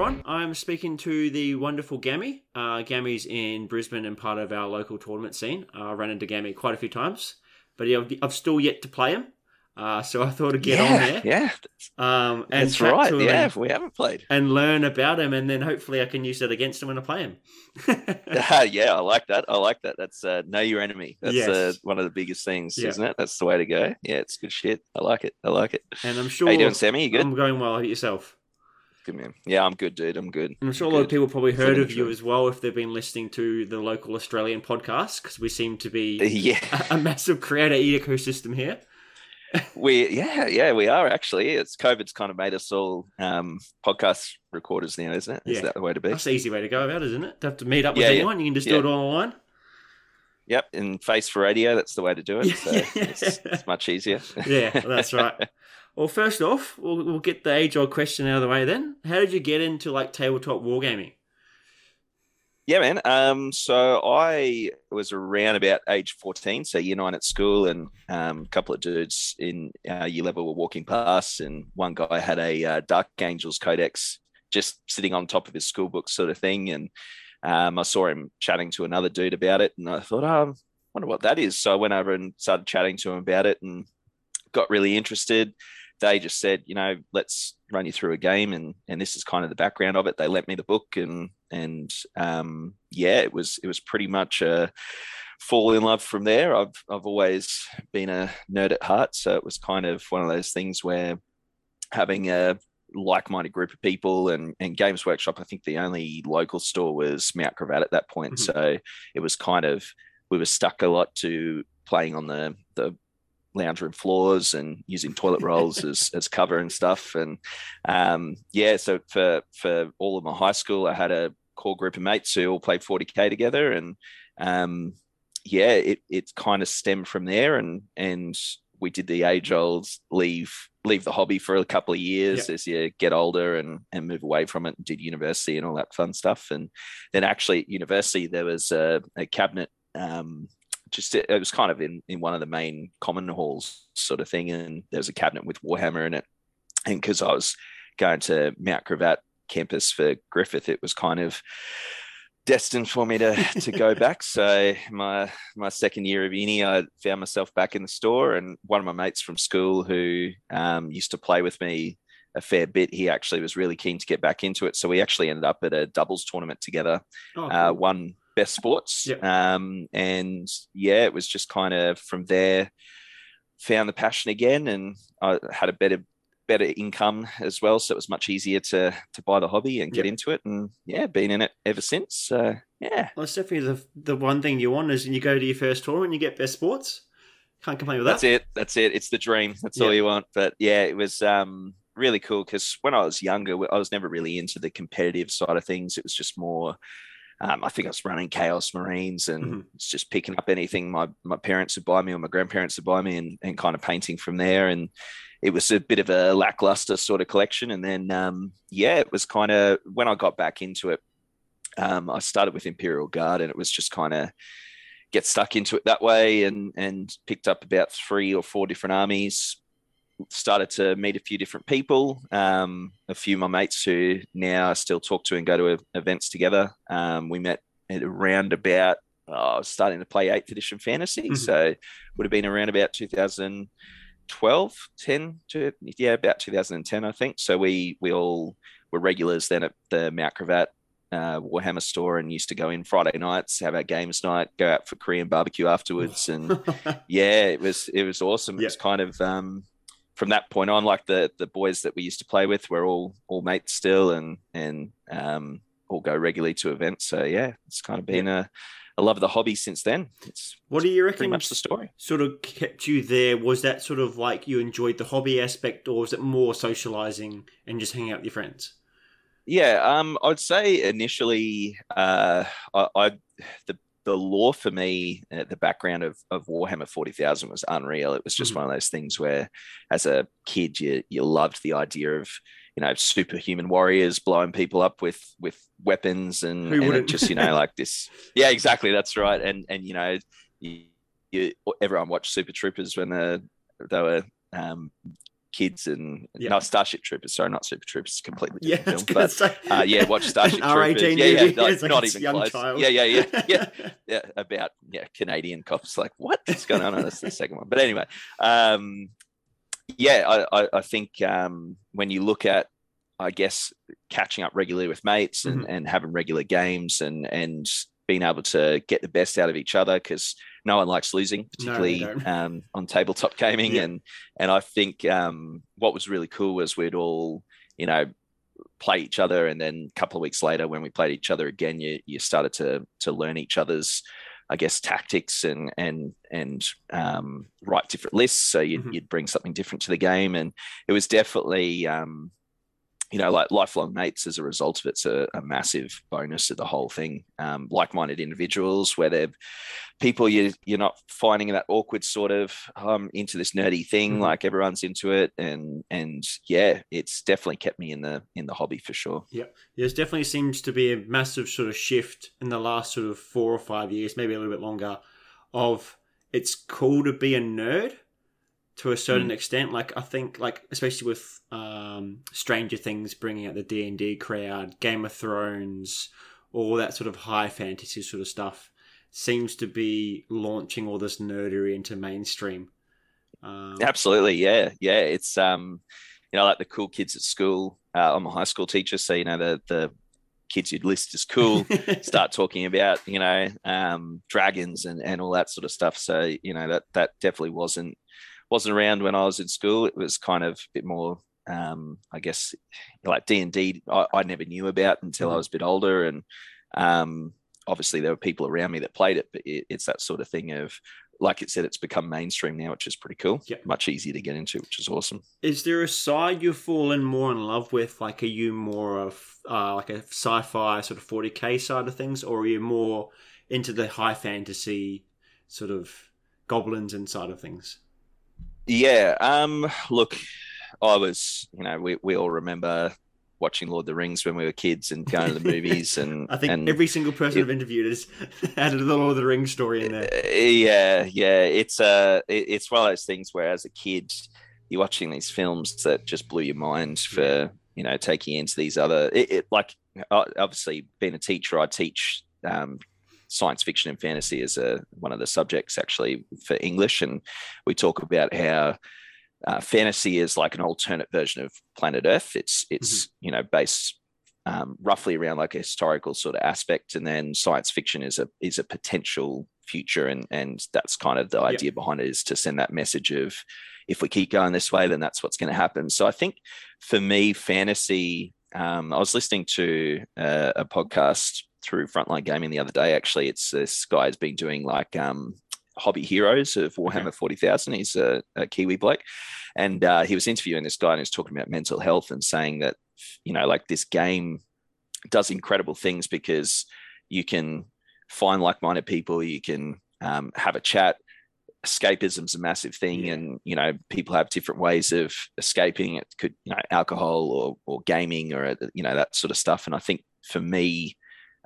I'm speaking to the wonderful Gammie. Uh, Gammie's in Brisbane and part of our local tournament scene. Uh, I ran into Gammie quite a few times, but yeah, I've, I've still yet to play him. Uh, so I thought I'd get yeah, on there. Yeah, Um, and that's right. Yeah, and, we haven't played. and learn about him, and then hopefully I can use that against him when I play him. yeah, I like that. I like that. That's uh, know your enemy. That's uh, Yes. one of the biggest things, Yeah. isn't it? That's the way to go. Yeah, it's good shit. I like it. I like it. and I'm sure How you doing, Sammy? You good? I'm going well. Yourself? Good. Yeah, I'm good, dude. I'm good. I'm sure a I'm lot of people probably heard of you as well if they've been listening to the local Australian podcast because we seem to be Yeah, a, a massive creator ecosystem here. we yeah yeah we are actually. It's COVID's kind of made us all um, podcast recorders now, isn't it? Is Yeah. that the way to be? That's the easy way to go about, it, isn't it? Don't have to meet up with Yeah, yeah. anyone. You can just Yeah. do it all online. Yep, and face for radio. That's the way to do it. So Yeah. it's, it's much easier. Yeah, that's right. Well, first off, we'll, we'll get the age old question out of the way then. How did you get into like tabletop wargaming? Yeah, man. Um, so I was around about age 14, so year nine at school, and um, a couple of dudes in uh, year level were walking past, and one guy had a uh, Dark Angels Codex just sitting on top of his school book, sort of thing. And um, I saw him chatting to another dude about it, and I thought, oh, I wonder what that is. So I went over and started chatting to him about it, and got really interested. They just said, you know, let's run you through a game, and and this is kind of the background of it. They lent me the book, and and um, yeah, it was it was pretty much a fall in love from there. I've I've always been a nerd at heart, so it was kind of one of those things where having a like-minded group of people and and Games Workshop. I think the only local store was Mount Gravatt at that point, Mhm. so it was kind of we were stuck a lot to playing on the the lounge room floors and using toilet rolls as, as cover and stuff. And um, yeah, so for for all of my high school, I had a core group of mates who all played 40k together, and um, yeah, it it kind of stemmed from there, and and we did the age old leave leave the hobby for a couple of years as you get older and and move away from it and did university and all that fun stuff. And then actually at university there was a, a cabinet um, just it was kind of in in one of the main common halls sort of thing and there was a cabinet with warhammer in it. And because i was going to Mount Gravatt campus for griffith it was kind of destined for me to to go back. So my my second year of uni i found myself back in the store and one of my mates from school who um, used to play with me a fair bit he actually was really keen to get back into it. So we actually ended up at a doubles tournament together. Oh, uh, cool. Best sports. Yep. Um, and yeah, it was just kind of from there, found the passion again, and I had a better better income as well, so it was much easier to to buy the hobby and get Yep. into it. And yeah, been in it ever since. So yeah, Well, it's definitely the, the one thing you want is when you go to your first tournament, you get best sports. Can't complain with that. that's it. That's it. It's the dream. That's all you want. But yeah, it was um really cool because when I was younger, I was never really into the competitive side of things. It was just more. Um, I think I was running Chaos Marines and Mhm. it's just picking up anything my, my parents would buy me or my grandparents would buy me and, and kind of painting from there. And it was a bit of a lackluster sort of collection. And then, um, yeah, it was kind of when I got back into it, um, I started with Imperial Guard and it was just kind of get stuck into it that way and, and picked up about three or four different armies started to meet a few different people, um, a few of my mates who now I still talk to and go to events together. Um, we met at around about oh, I was starting to play eighth edition fantasy, Mhm. so would have been around about 2012, 10 to yeah, about 2010, I think. So we we all were regulars then at the Mount Gravatt uh, Warhammer store and used to go in Friday nights, have our games night, go out for Korean barbecue afterwards, and yeah, it was it was awesome. It was kind of um, from that point on, like the the boys that we used to play with, we're all all mates still, and and um, all go regularly to events. So yeah, it's kind of been a, a love of the hobby since then. It's what do you reckon? pretty much the story. Sort of kept you there. Was that sort of like you enjoyed the hobby aspect, or was it more socializing and just hanging out with your friends? Yeah, um, I'd say initially, uh, I, I the the lore for me, uh, the background of, of Warhammer Forty Thousand was unreal. It was just Mhm. one of those things where, as a kid, you you loved the idea of you know superhuman warriors blowing people up with with weapons and, and just you know like this. Yeah, exactly. That's right. And and you know, you, you, everyone watched Super Troopers when they they were um, kids and Yeah. no Starship Troopers. Sorry, not Super Troopers. Completely Yeah, film. But say. uh, yeah, watch Starship Troopers. Jane Yeah, yeah, like, not even young close. child. Yeah, yeah, yeah, yeah, yeah. About yeah, Canadian cops. Like, what is going on? That's the second one. But anyway, um, yeah, I, I, I think um, when you look at, I guess, catching up regularly with mates and, Mm-hmm. and having regular games and and being able to get the best out of each other because no one likes losing, particularly don't. um, on tabletop gaming. Yeah. And and I think um, what was really cool was we'd all, you know, play each other, and then a couple of weeks later, when we played each other again, you you started to to learn each other's, I guess, tactics and and and um, write different lists. So you'd, Mhm. you'd bring something different to the game, and it was definitely. Um, you know, like lifelong mates as a result of it's a, a massive bonus to the whole thing. Um, like-minded individuals, where they're people you you're not finding that awkward sort of um into this nerdy thing, Mhm. like everyone's into it, and and yeah, it's definitely kept me in the in the hobby for sure. Yeah, there's definitely seems to be a massive sort of shift in the last sort of four or five years, maybe a little bit longer, of it's cool to be a nerd to a certain extent. Like I think, like especially with um, Stranger Things bringing out the D and D crowd, Game of Thrones, all that sort of high fantasy sort of stuff seems to be launching all this nerdery into mainstream. Um, Absolutely, yeah, yeah. It's um, you know, like the cool kids at school. Uh, I'm a high school teacher, so you know the the kids you'd list as cool start talking about you know um, dragons and and all that sort of stuff. So you know that that definitely wasn't wasn't around when I was in school. It was kind of a bit more. Um, I guess like D and D, I never knew about until I Mhm. was a bit older, and um, obviously there were people around me that played it. But it, it's that sort of thing of, like it said, it's become mainstream now, which is pretty cool. Yep. Much easier to get into, which is awesome. Is there a side you've fallen more in love with? Like, are you more of uh, like a sci-fi sort of 40k side of things, or are you more into the high fantasy sort of goblins and side of things? Yeah. Um. Look, I was. You know, we we all remember watching Lord of the Rings when we were kids and going to the movies and I think and, every single person it- I've interviewed has added a Lord of the Rings story in there. Uh, yeah, yeah. It's uh, it, it's one of those things where, as a kid, you're watching these films that just blew your mind for you know taking into these other. It, it like obviously being a teacher, I teach um, science fiction and fantasy is a one of the subjects actually for English, and we talk about how. Uh, fantasy is like an alternate version of planet Earth. It's it's you know based um, roughly around like a historical sort of aspect, and then science fiction is a is a potential future, and and that's kind of the idea behind it is to send that message of if we keep going this way, then that's what's going to happen. So I think for me, fantasy. Um, I was listening to uh, a podcast through Frontline Gaming the other day. Actually, it's this guy's been doing like um, hobby heroes of Warhammer 40,000. He's a, a Kiwi bloke. And uh, he was interviewing this guy and he was talking about mental health and saying that, you know, like this game does incredible things because you can find like minded people, you can um, have a chat. Escapism's a massive thing, Yeah. and you know people have different ways of escaping. It could, you know, alcohol or or gaming or you know that sort of stuff. And I think for me,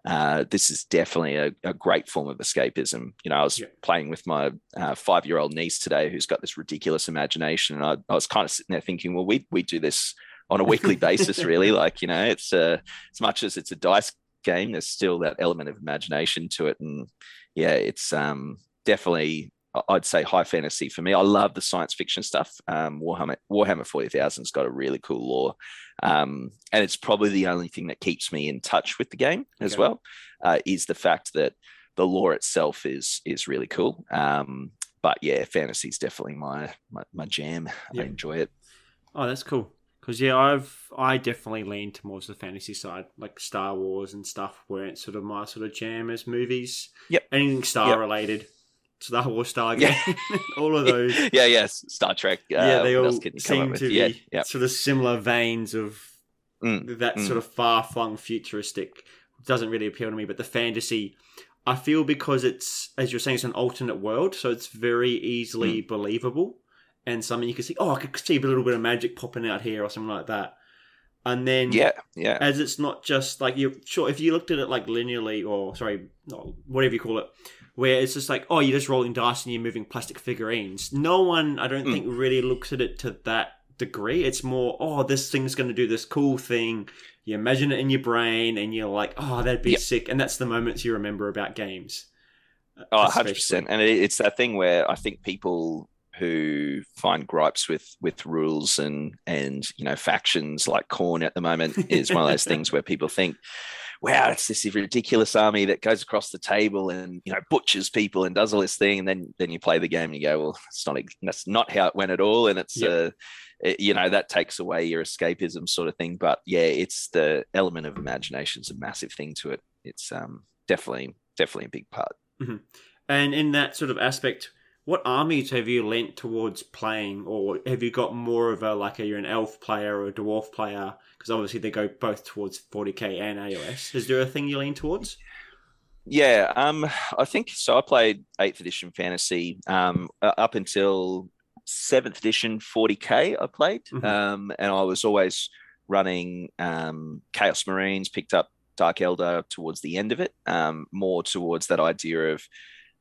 uh, this is definitely a, a, great form of escapism. You know, I was Yeah. playing with my uh, five year old niece today who's got this ridiculous imagination. And I, I, was kind of sitting there thinking, well, we, we do this on a weekly basis, really. Like, you know, it's uh, as much as it's a dice game, there's still that element of imagination to it. And yeah, it's um, definitely, I'd say high fantasy for me. I love the science fiction stuff. Um, Warhammer, Warhammer 40,000's got a really cool lore. Um, and it's probably the only thing that keeps me in touch with the game as Okay. well, uh, is the fact that the lore itself is is really cool. Um, but yeah, fantasy is definitely my, my my jam. Yeah. I enjoy it. Oh, that's cool. Because yeah, I've I definitely lean towards the fantasy side, like Star Wars and stuff, weren't sort of my sort of jam as movies. Yep. Anything Star Yep. related, Star Wars, Stargate, Yeah. all of those. Yeah, yes, Star Trek. Uh, yeah, they all else can you come up seem to be Yeah, sort of similar veins of Mm, that mm. sort of far flung futuristic. Doesn't really appeal to me, but the fantasy, I feel because it's as you're saying, it's an alternate world, so it's very easily Mm. believable and something you can see. Oh, I could see a little bit of magic popping out here or something like that. And then Yeah, yeah. as it's not just like you're sure if you looked at it like linearly or sorry whatever you call it where it's just like oh you're just rolling dice and you're moving plastic figurines no one i don't Mm. think really looks at it to that degree. It's more, oh, this thing's going to do this cool thing. You imagine it in your brain, and you're like, oh, that'd be Yep. sick. And that's the moments you remember about games. Oh, Especially. 100%. And it's that thing where I think people who find gripes with with rules and and you know factions like Khorne at the moment is one of those things where people think wow it's this ridiculous army that goes across the table and you know butchers people and does all this thing. And then then you play the game and you go well it's not that's not how it went at all. And it's Yep. uh it- you know that takes away your escapism sort of thing. But yeah it's the element of imagination is a massive thing to it. It's um definitely definitely a big part. And in that sort of aspect, what armies have you lent towards playing, or have you got more of a like a you're an elf player or a dwarf player? Because obviously they go both towards 40k and AOS. Is there a thing you lean towards? Yeah, um, I think so. I played eighth edition fantasy um, up until seventh edition 40k. I played, Mhm. um, and I was always running um, Chaos Marines. Picked up Dark Eldar towards the end of it, um, more towards that idea of,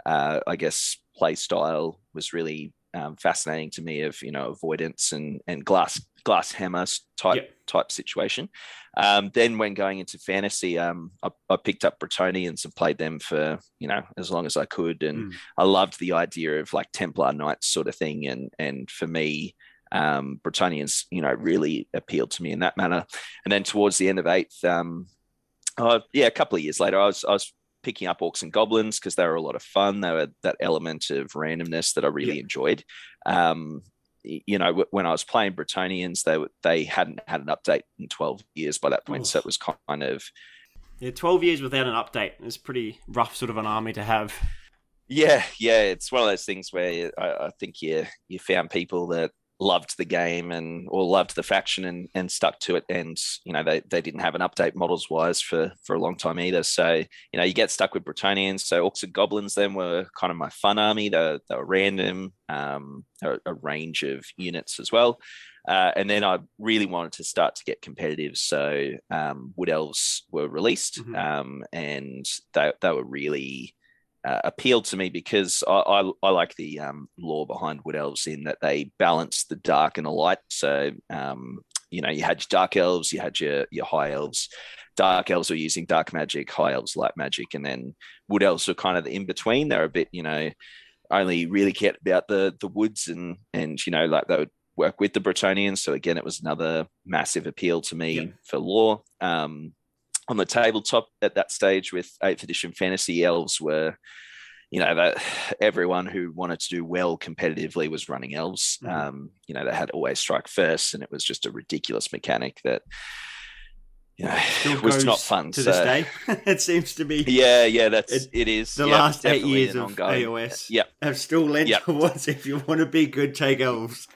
uh, I guess, play style was really um, fascinating to me. Of you know avoidance and and glass glass hammer type Yep. type situation. Um, then when going into fantasy, um, I, I picked up Bretonnians and played them for you know as long as I could, and Mm. I loved the idea of like Templar Knights sort of thing, and and for me, um, Bretonnians you know really appealed to me in that manner. And then towards the end of eighth, um, uh, yeah, a couple of years later, I was I was picking up Orcs and Goblins because they were a lot of fun. They were that element of randomness that I really Yeah. enjoyed. Um, you know, w- when I was playing Bretonnians, they they hadn't had an update in twelve years by that point, so it was kind of Yeah, 12 years without an update is pretty rough, sort of an army to have. Yeah, yeah, it's one of those things where I, I think you you found people that loved the game and or loved the faction and and stuck to it, and you know they, they didn't have an update models wise for for a long time either. So you know you get stuck with Bretonnians. So Orcs and Goblins then were kind of my fun army. They were, they were random, um, a, a range of units as well. Uh, and then I really wanted to start to get competitive. So um, Wood Elves were released, Mhm. um, and they, they were really uh, appealed to me because I, I, I like the um, lore behind Wood Elves in that they balance the dark and the light. So, um, you know, you had your dark elves, you had your, your high elves. Dark elves were using dark magic, high elves light magic, and then wood elves were kind of the in between. They're a bit, you know, only really cared about the the woods and and you know like they would work with the Bretonnians. So again, it was another massive appeal to me Yep. for lore. Um, on the tabletop at that stage with eighth edition fantasy elves were you know that everyone who wanted to do well competitively was running elves Mhm. um you know they had always strike first and it was just a ridiculous mechanic that you know Still was not fun to so, this day. it seems to be yeah yeah that's It- it is the yeah, last eight years of ongoing- AOS. Yep. have still lent Yep. towards if you want to be good, take elves.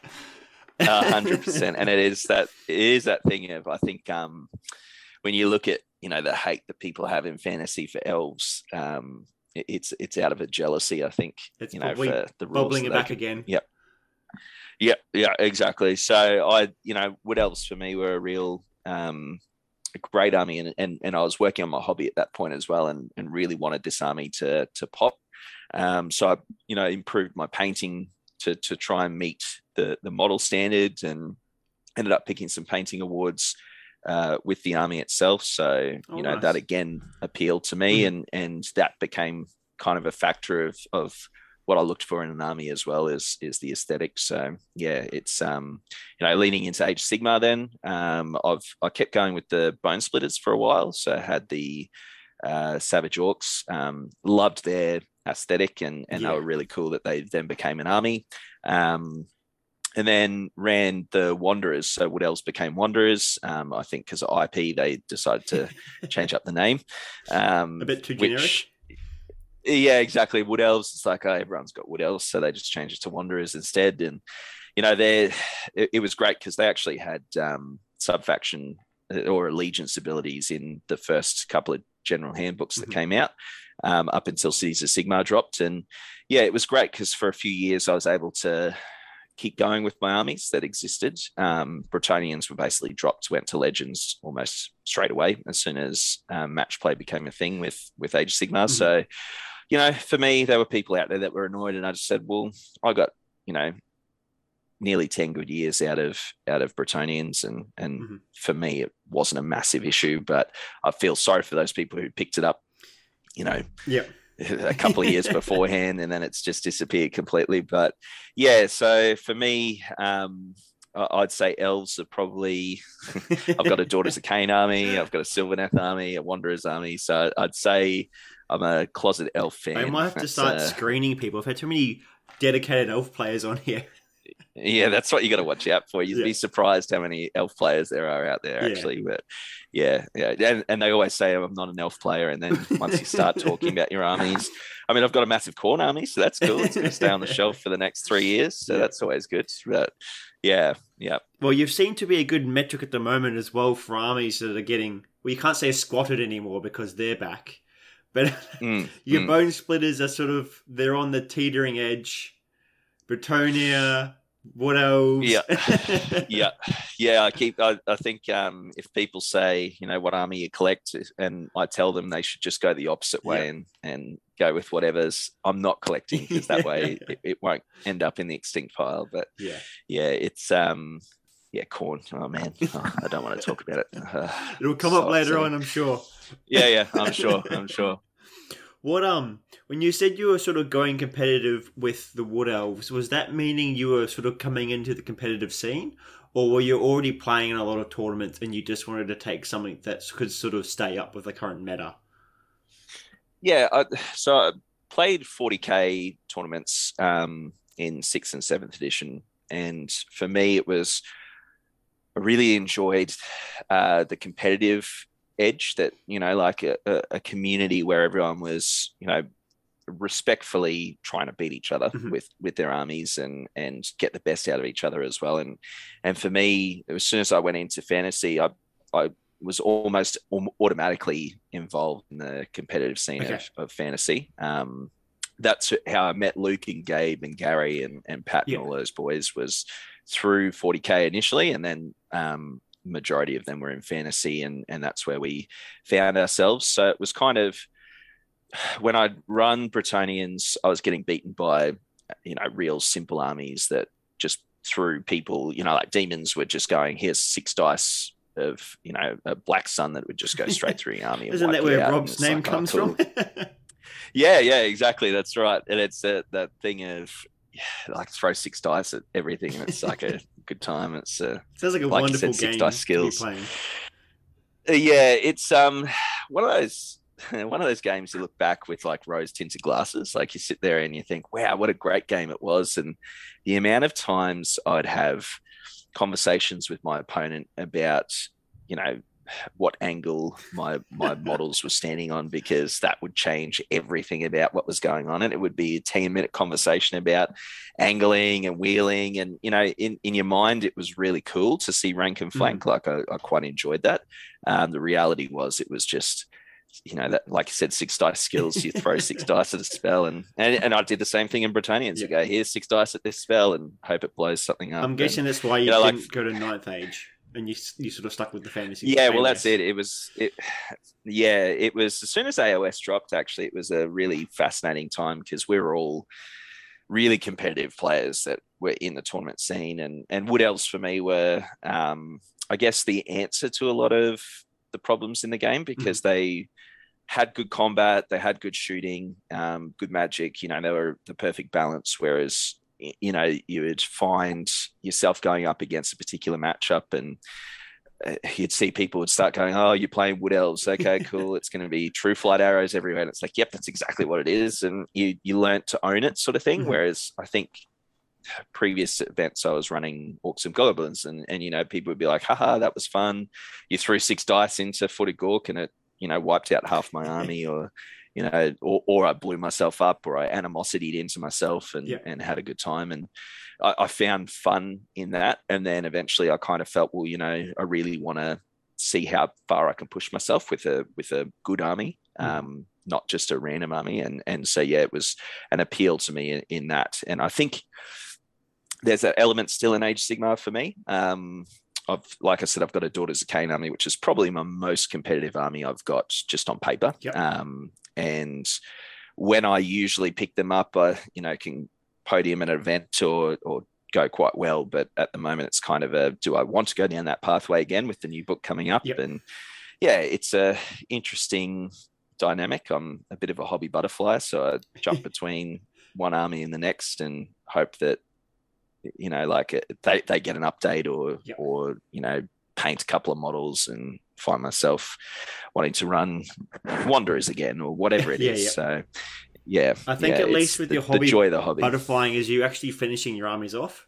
Hundred percent, and it is that it is that thing of I think um, when you look at you know the hate that people have in fantasy for elves, um, it- it's it's out of a jealousy. I think It's you know for the rules bubbling it back can- again. Yep. Yeah, yeah, exactly. So I, you know, Wood Elves for me were a real um, a great army, and, and and I was working on my hobby at that point as well, and and really wanted this army to to pop. Um, so I, you know, improved my painting to to try and meet the the model standards, and ended up picking some painting awards uh, with the army itself. So Oh, you know nice. that again appealed to me, Mhm. and and that became kind of a factor of of what I looked for in an army as well is is the aesthetic. So yeah, it's um you know leaning into Age Sigmar. Then um I've I kept going with the Bonesplitterz for a while. So I had the uh, Savage Orcs. Um, loved their aesthetic and and Yeah. they were really cool that they then became an army. Um, and then ran the Wanderers. So Wood Elves became Wanderers. Um, I think because of IP, they decided to change up the name. Um, A bit too which- generic. yeah, exactly. Wood elves. It's like oh, everyone's got wood elves, so they just changed it to wanderers instead. And you know, they it, it was great because they actually had um, subfaction uh, or allegiance abilities in the first couple of general handbooks that Mhm. came out um, up until Cities of Sigmar dropped. And yeah, it was great because for a few years I was able to keep going with my armies that existed. Um, Bretonnians were basically dropped, went to Legends almost straight away as soon as um, match play became a thing with with Age of Sigmar. Mhm. So you know, for me, there were people out there that were annoyed, and I just said, well, I got, you know, nearly 10 good years out of out of Bretonnians and and Mhm. for me it wasn't a massive issue but I feel sorry for those people who picked it up you know Yep. a couple of years beforehand and then it's just disappeared completely but yeah so for me um I'd say elves are probably I've got a Daughters of Khaine army I've got a Sylvaneth army a Wanderers army so I'd say I'm a closet elf fan I might have to start screening people. I've had too many dedicated elf players on here. Yeah, that's what you got to watch out for. You'd Yeah. be surprised how many elf players there are out there, Yeah. actually. But yeah, yeah, and, and they always say I'm not an elf player, and then once you start talking about your armies, I mean, I've got a massive Khorne army, so that's cool. It's going to stay on the shelf for the next three years, so Yeah. that's always good. But yeah, yeah, Well, you've seemed to be a good metric at the moment as well for armies that are getting. Well, you can't say squatted anymore because they're back, but Mm, your mm. Bonesplitterz are sort of they're on the teetering edge. Bretonnia, Elves. Yeah. yeah yeah i keep I, I think um if people say you know what army you collect and i tell them they should just go the opposite way Yeah. and and go with whatever's i'm not collecting because that way it, it won't end up in the extinct pile but yeah. yeah it's um yeah Khorne oh man Oh, i don't want to talk about it Uh, It'll come up later upsetting. on, I'm sure. yeah yeah i'm sure i'm sure What um when you said you were sort of going competitive with the Wood Elves, was that meaning you were sort of coming into the competitive scene? Or were you already playing in a lot of tournaments and you just wanted to take something that could sort of stay up with the current meta? Yeah, I, so I played 40k tournaments um, in sixth and seventh edition, and for me, it was I really enjoyed uh, the competitive edge that you know, like a, a, community where everyone was, you know, respectfully trying to beat each other Mhm. with with their armies and and get the best out of each other as well. And and for me, as soon as I went into fantasy, I I was almost automatically involved in the competitive scene Okay. of, of fantasy. Um, that's how I met Luke and Gabe and Gary and, and Pat Yeah. and all those boys was through 40k initially, and then um, majority of them were in fantasy, and and that's where we found ourselves. So it was kind of when I'd run Bretonnians, I was getting beaten by you know real simple armies that just threw people, you know, like demons were just going, here's six dice of, you know, a black sun that would just go straight through your army. Isn't that where Rob's name like, oh, comes cool. from? Yeah, yeah, exactly. That's right. And it's that that thing of yeah, like throw six dice at everything, and it's like a good time. It's uh, Sounds like a Like wonderful said, six game dice skills. playing. uh, yeah, it's um one of those one of those games you look back with like rose tinted glasses. Like you sit there and you think, wow, what a great game it was, and the amount of times I'd have conversations with my opponent about, you know, what angle my my models were standing on because that would change everything about what was going on. And it would be a 10 minute conversation about angling and wheeling. And you know in, in your mind it was really cool to see rank and flank. Like I, I quite enjoyed that. Um, the reality was it was just you know that like you said six dice skills. You throw six dice at a spell and, and and i did the same thing in Bretonnians. You go here's six dice at this spell and hope it blows something up. I'm And- guessing that's why you, you know, didn't go to ninth age and you you sort of stuck with the fantasy. yeah well that's it it was it yeah it was as soon as aos dropped actually it was a really fascinating time because we were all really competitive players that were in the tournament scene and and wood elves for me were um i guess the answer to a lot of the problems in the game because they had good combat they had good shooting um good magic you know they were the perfect balance whereas you know you would find yourself going up against a particular matchup and uh, you'd see people would start going, "Oh, you're playing wood elves. Okay, cool. it's going to be true flight arrows everywhere." And it's like, "Yep, that's exactly what it is." And you you learnt to own it, sort of thing. Mhm. Whereas I think previous events I was running orcs and goblins, and and you know people would be like, "Haha, that was fun." You threw six dice into footed gork, and it you know wiped out half my army, or you know, or, or I blew myself up, or I animositied into myself, and Yeah. and had a good time, and I, I found fun in that. And then eventually, I kind of felt, well, you know, I really want to see how far I can push myself with a with a good army, Mhm. um, not just a random army. And and so yeah, it was an appeal to me in, in that. And I think there's an element still in Age Sigmar for me. Um, I've, like I said, I've got a Daughters of Khaine army, which is probably my most competitive army I've got just on paper. Yep. Um, and when I usually pick them up, I, you know, can podium at an event or, or go quite well. But at the moment, it's kind of a do I want to go down that pathway again with the new book coming up? Yep. And yeah, it's a interesting dynamic. I'm a bit of a hobby butterfly, so I jump between one army and the next and hope that you know like they, they get an update or Yep. or you know paint a couple of models and find myself wanting to run wanderers again or whatever it is. Yeah, yeah. So yeah, I think yeah, at least with the, your the hobby joy of the hobby. Butterflying is you actually finishing your armies off.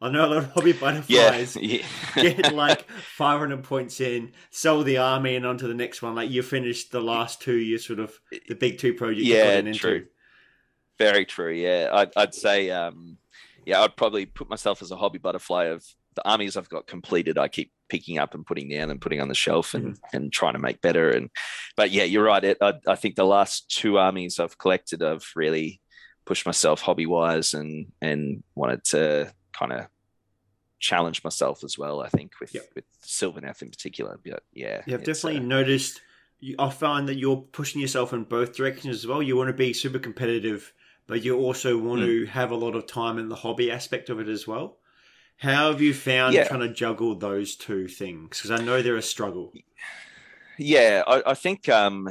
I know a lot of hobby butterflies yeah. get like 500 points in, sell the army, and on to the next one. Like you finished the last two, you sort of the big two projects. Yeah, gotten into. true. Very true. Yeah, I'd, I'd say, um, yeah, I'd probably put myself as a hobby butterfly of the armies I've got completed. I keep picking up and putting down and putting on the shelf and Mm-hmm. and trying to make better. And but yeah, you're right. It, I, I think the last two armies I've collected, I've really pushed myself hobby wise and and wanted to kind of challenge myself as well. I think with Yep. with Sylvaneth in particular. But yeah, Yeah, I've definitely uh, noticed. I find that you're pushing yourself in both directions as well. You want to be super competitive, but you also want Hmm. to have a lot of time in the hobby aspect of it as well. How have you found Yeah. trying to juggle those two things? Because I know they're a struggle. Yeah, I, I think. Um,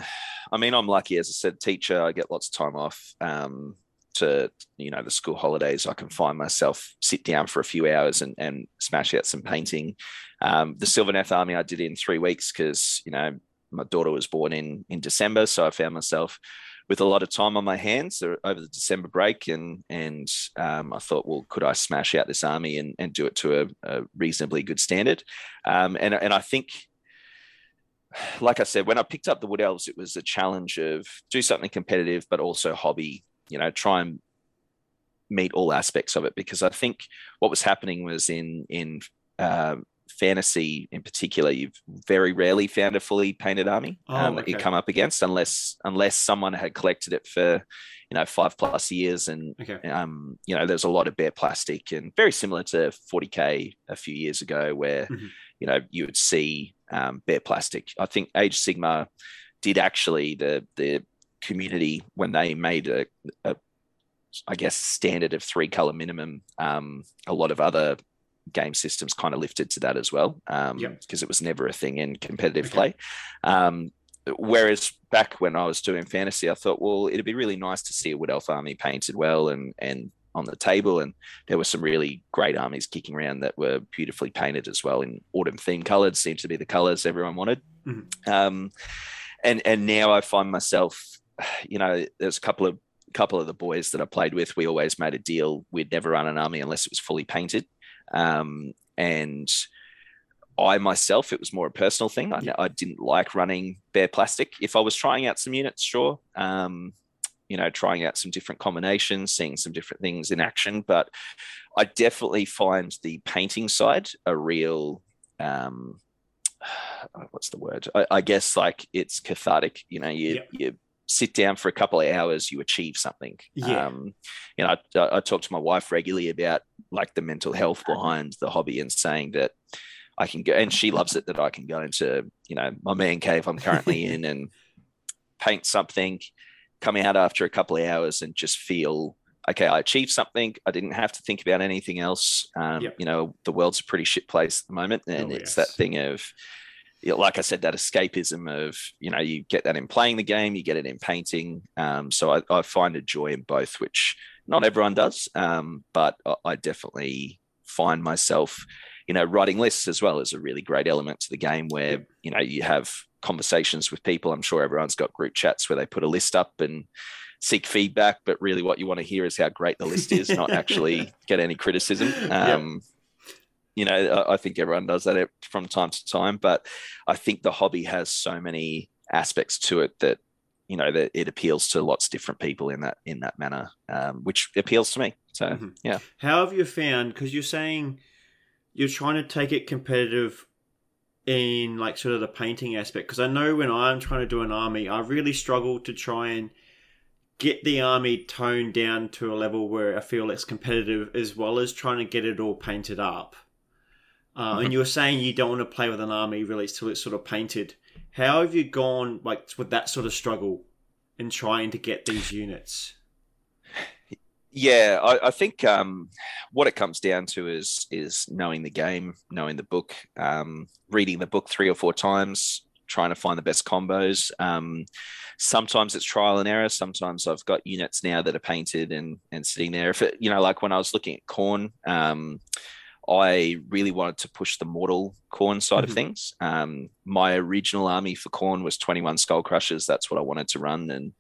I mean, I'm lucky as I said, teacher. I get lots of time off. Um, to you know the school holidays, I can find myself sit down for a few hours and and smash out some painting. Um, the Sylvaneth Army I did in three weeks because you know my daughter was born in in December, so I found myself with a lot of time on my hands over the December break, and and um, I thought, well, could I smash out this army and, and do it to a, a reasonably good standard? Um, and and I think like I said, when I picked up the Wood Elves, it was a challenge of do something competitive, but also hobby. You know, try and meet all aspects of it because I think what was happening was in in um, fantasy in particular, you've very rarely found a fully painted army Oh, um, that you come up against unless unless someone had collected it for you know five plus years and Okay. um, you know, there's a lot of bare plastic and very similar to 40k a few years ago, where Mhm. you know you would see um, bare plastic. I think Age Sigmar did actually the the community when they made a, a I guess standard of three color minimum. Um, a lot of other game systems kind of lifted to that as well, because Yep. it was never a thing in competitive Okay. play. Um, whereas back when I was doing fantasy, I thought, well, it'd be really nice to see a Wood Elf army painted well and and on the table, and there were some really great armies kicking around that were beautifully painted as well in autumn theme colors. Seemed to be the colors everyone wanted. Mhm. Um, and and now I find myself, you know, there's a couple of couple of the boys that I played with. We always made a deal we'd never run an army unless it was fully painted. Um, and I myself, it was more a personal thing. I, I didn't like running bare plastic. If I was trying out some units, sure. Um, you know, trying out some different combinations, seeing some different things in action. But I definitely find the painting side a real, um, what's the word? I, I guess like it's cathartic. You know, you Yep. you sit down for a couple of hours, you achieve something. Yeah. Um, you know, I, I talk to my wife regularly about like the mental health behind the hobby and saying that I can go, and she loves it that I can go into, you know, my man cave I'm currently in and paint something, come out after a couple of hours and just feel, okay, I achieved something. I didn't have to think about anything else. Um, Yep. You know, the world's a pretty shit place at the moment. And Oh, it's yes. that thing of, like I said, that escapism of, you know, you get that in playing the game, you get it in painting. Um, so I, I find a joy in both, which not everyone does. Um, but I, I definitely find myself, you know, writing lists as well is a really great element to the game where, you know, you have conversations with people. I'm sure everyone's got group chats where they put a list up and seek feedback, but really what you want to hear is how great the list is, not actually get any criticism. Um, You know, I- I think everyone does that from time to time, but I think the hobby has so many aspects to it that you know that it appeals to lots of different people in that in that manner, um, which appeals to me. So Mhm. yeah, How have you found? Because you're saying you're trying to take it competitive in like sort of the painting aspect. Because I know when I'm trying to do an army, I really struggle to try and get the army toned down to a level where I feel it's competitive, as well as trying to get it all painted up. Uh, And you were saying you don't want to play with an army really till it's sort of painted. How have you gone like with that sort of struggle in trying to get these units? Yeah, I, I think um, what it comes down to is is knowing the game, knowing the book, um, reading the book three or four times, trying to find the best combos. Um, sometimes it's trial and error. Sometimes I've got units now that are painted and and sitting there. If it, you know, like when I was looking at Khorne, um, I really wanted to push the mortal Khorne side mm-hmm. of things. Um, my original army for Khorne was 21 skull crushers. That's what I wanted to run, and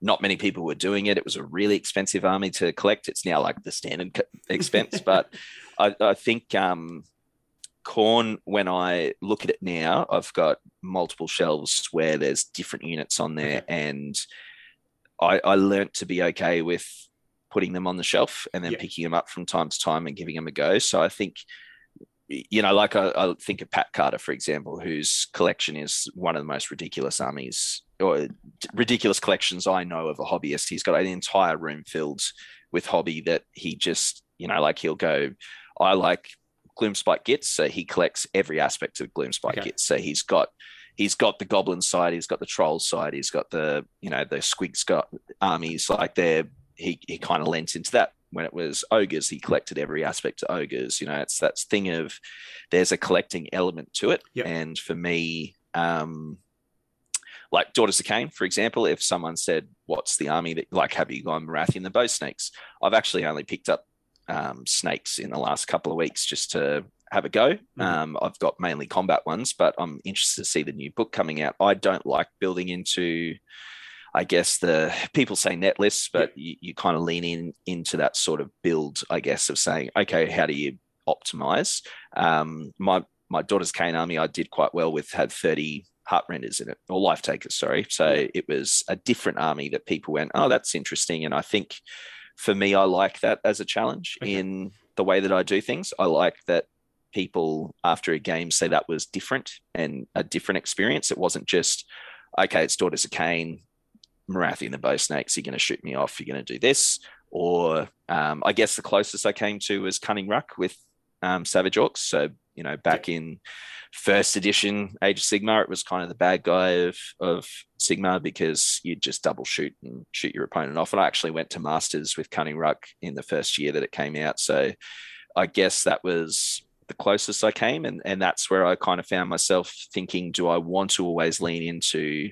not many people were doing it. It was a really expensive army to collect. It's now like the standard expense, but I, I, think um, Khorne, when I look at it now, I've got multiple shelves where there's different units on there, and I, I learned to be okay with putting them on the shelf and then yeah. picking them up from time to time and giving them a go. So I think, you know, like I, I, think of Pat Carter, for example, whose collection is one of the most ridiculous armies or ridiculous collections I know of a hobbyist. He's got an entire room filled with hobby that he just, you know, like he'll go, I like Gloomspite Gitz, so he collects every aspect of Gloomspite okay. Gitz. So he's got he's got the goblin side, he's got the troll side, he's got the you know the squig armies. Like they're he he kind of lent into that. When it was ogres, he collected every aspect of ogres. You know, it's that thing of there's a collecting element to it. Yep. And for me, um, like Daughters of Khaine, for example, if someone said, "What's the army that like have you gone Morathian the bow snakes?" I've actually only picked up um, snakes in the last couple of weeks just to have a go. Mm-hmm. Um, I've got mainly combat ones, but I'm interested to see the new book coming out. I don't like building into, I guess the people say net lists, but yeah. you, you kind of lean in into that sort of build, I guess, of saying, okay, how do you optimize? Um, my my Daughters Khaine army, I did quite well with had 30 Heartrenders in it or life takers, sorry. So yeah. it was a different army that people went, oh, that's interesting. And I think for me, I like that as a challenge okay. in the way that I do things. I like that people after a game say that was different and a different experience. It wasn't just, okay, it's Daughters of Khaine, Morathi and the Bow Snakes, you're going to shoot me off, you're going to do this. Or um, I guess the closest I came to was Kunnin' Rukk with um, Savage Orcs. So, you know, back in first edition Age of Sigmar, it was kind of the bad guy of of Sigmar because you'd just double shoot and shoot your opponent off. And I actually went to Masters with Kunnin' Rukk in the first year that it came out. So I guess that was the closest I came. And, and that's where I kind of found myself thinking, do I want to always lean into,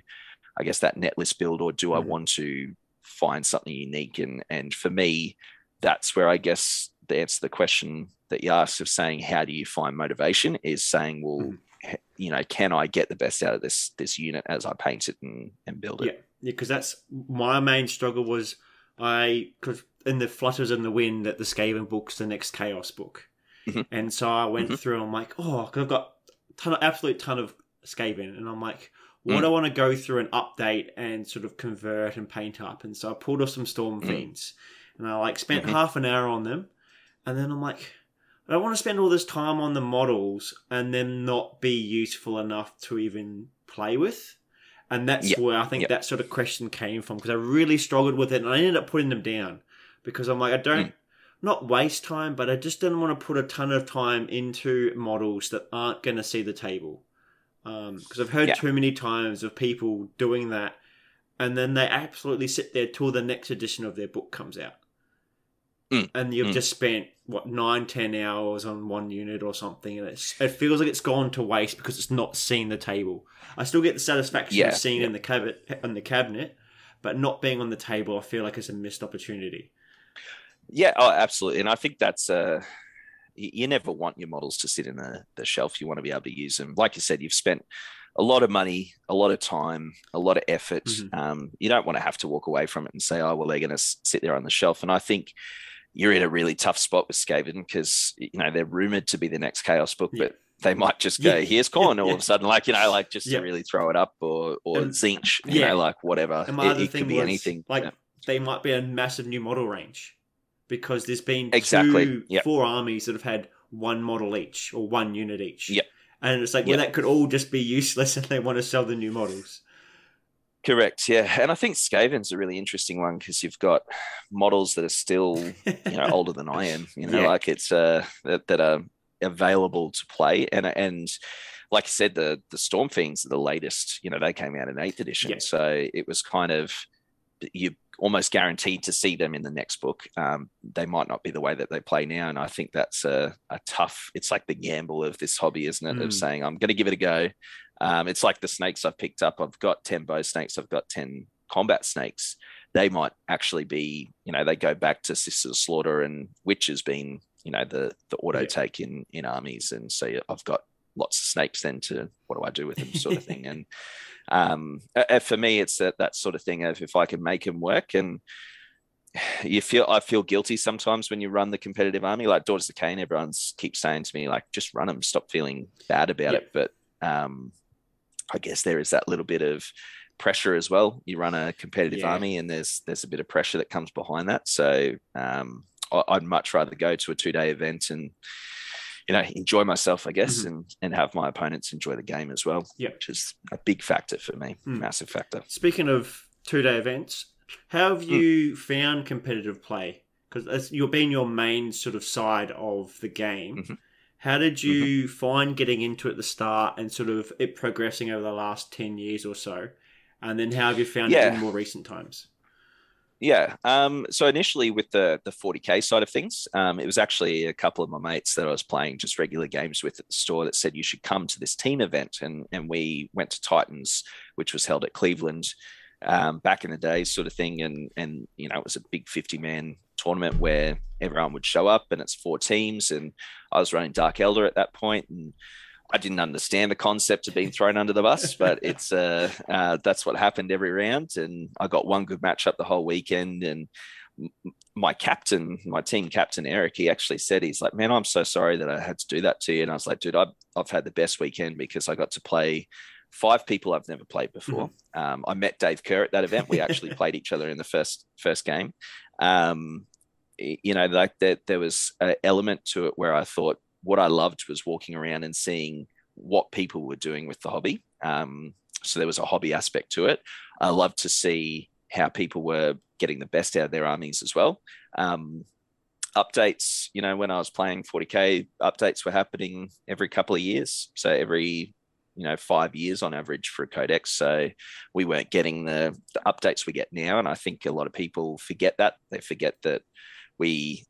I guess, that net list build, or do mm-hmm. I want to find something unique? And and for me, that's where I guess the answer to the question that you asked of saying how do you find motivation is saying well mm. you know can i get the best out of this this unit as i paint it and, and build it yeah yeah because that's my main struggle was i because in the flutters in the wind that the skaven book's the next chaos book mm-hmm. and so i went mm-hmm. through and i'm like oh because i've got ton of absolute ton of skaven and i'm like what mm. I want to go through and update and sort of convert and paint up. And so I pulled off some Storm mm. Fiends and I like spent mm-hmm. half an hour on them. And then I'm like, I don't want to spend all this time on the models and then not be useful enough to even play with. And that's yep. where I think yep. that sort of question came from because I really struggled with it and I ended up putting them down because I'm like, I don't, mm. not waste time, but I just didn't want to put a ton of time into models that aren't going to see the table. Because um, I've heard too many times of people doing that and then they absolutely sit there till the next edition of their book comes out. Mm. And you've mm. just spent what nine, ten hours on one unit or something, and it's, it feels like it's gone to waste because it's not seen the table. I still get the satisfaction yeah, of seeing yeah. in the cabinet, in the cabinet, but not being on the table, I feel like it's a missed opportunity. Yeah, oh, absolutely, and I think that's uh, you never want your models to sit in the, the shelf. You want to be able to use them. Like you said, you've spent a lot of money, a lot of time, a lot of effort. Mm-hmm. Um, you don't want to have to walk away from it and say, "Oh, well, they're going to sit there on the shelf." And I think you're in a really tough spot with Skaven because you know they're rumored to be the next Chaos book, yeah. but they might just go, yeah. "Here's Khorne yeah. all of a sudden, like you know, like just to really throw it up, or or and, Tzeentch, you know, like whatever. It, it could be was, anything. Like they might be a massive new model range because there's been exactly two, yep. four armies that have had one model each or one unit each. Yep. And it's like, yep. well, that could all just be useless and they want to sell the new models. Correct. Yeah, and I think Skaven's a really interesting one because you've got models that are still, you know, older than I am. You know, yeah. like it's uh that, that are available to play, and and like I said, the the Storm Fiends are the latest. You know, they came out in eighth edition, yeah. so it was kind of you almost guaranteed to see them in the next book. Um, they might not be the way that they play now, and I think that's a, a tough. It's like the gamble of this hobby, isn't it? Mm. Of saying I'm going to give it a go. Um, it's like the snakes I've picked up. I've got ten bow snakes. I've got ten combat snakes. They might actually be, you know, they go back to Sisters of Slaughter and Witches being, you know, the the auto take in in armies, and so I've got lots of snakes. Then to what do I do with them, sort of thing, and um, for me, it's that, that sort of thing of if I can make them work and you feel I feel guilty sometimes when you run the competitive army. Like Daughters of Khaine, everyone keeps saying to me, like, just run them, stop feeling bad about it. But um, I guess there is that little bit of pressure as well. You run a competitive yeah. army, and there's there's a bit of pressure that comes behind that. So um, I'd much rather go to a two day event and you know enjoy myself i guess mm-hmm. and and have my opponents enjoy the game as well yeah which is a big factor for me mm. massive factor speaking of two day events how have hmm. you mm. found competitive play because you're being your main sort of side of the game mm-hmm. how did you mm-hmm. find getting into it at the start and sort of it progressing over the last 10 years or so and then how have you found yeah. it in more recent times yeah. Um, so initially with the the 40k side of things, um, it was actually a couple of my mates that I was playing just regular games with at the store that said you should come to this team event, and and we went to Titans, which was held at Cleveland um, back in the day, sort of thing, and and you know it was a big 50 man tournament where everyone would show up, and it's four teams, and I was running Dark Eldar at that point, and I didn't understand the concept of being thrown under the bus, but it's uh, uh, that's what happened every round. And I got one good match up the whole weekend. And my captain, my team captain Eric, he actually said he's like, "Man, I'm so sorry that I had to do that to you." And I was like, "Dude, I've, I've had the best weekend because I got to play." Five people I've never played before. Mm-hmm. Um, I met Dave Kerr at that event. We actually played each other in the first first game. Um, you know, like that, there was an element to it where I thought, what I loved was walking around and seeing what people were doing with the hobby. Um, so there was a hobby aspect to it. I loved to see how people were getting the best out of their armies as well. Um, updates, you know, when I was playing 40k, updates were happening every couple of years. So every you know five years on average for a codex so we weren't getting the, the, updates we get now and i think a lot of people forget that they forget that we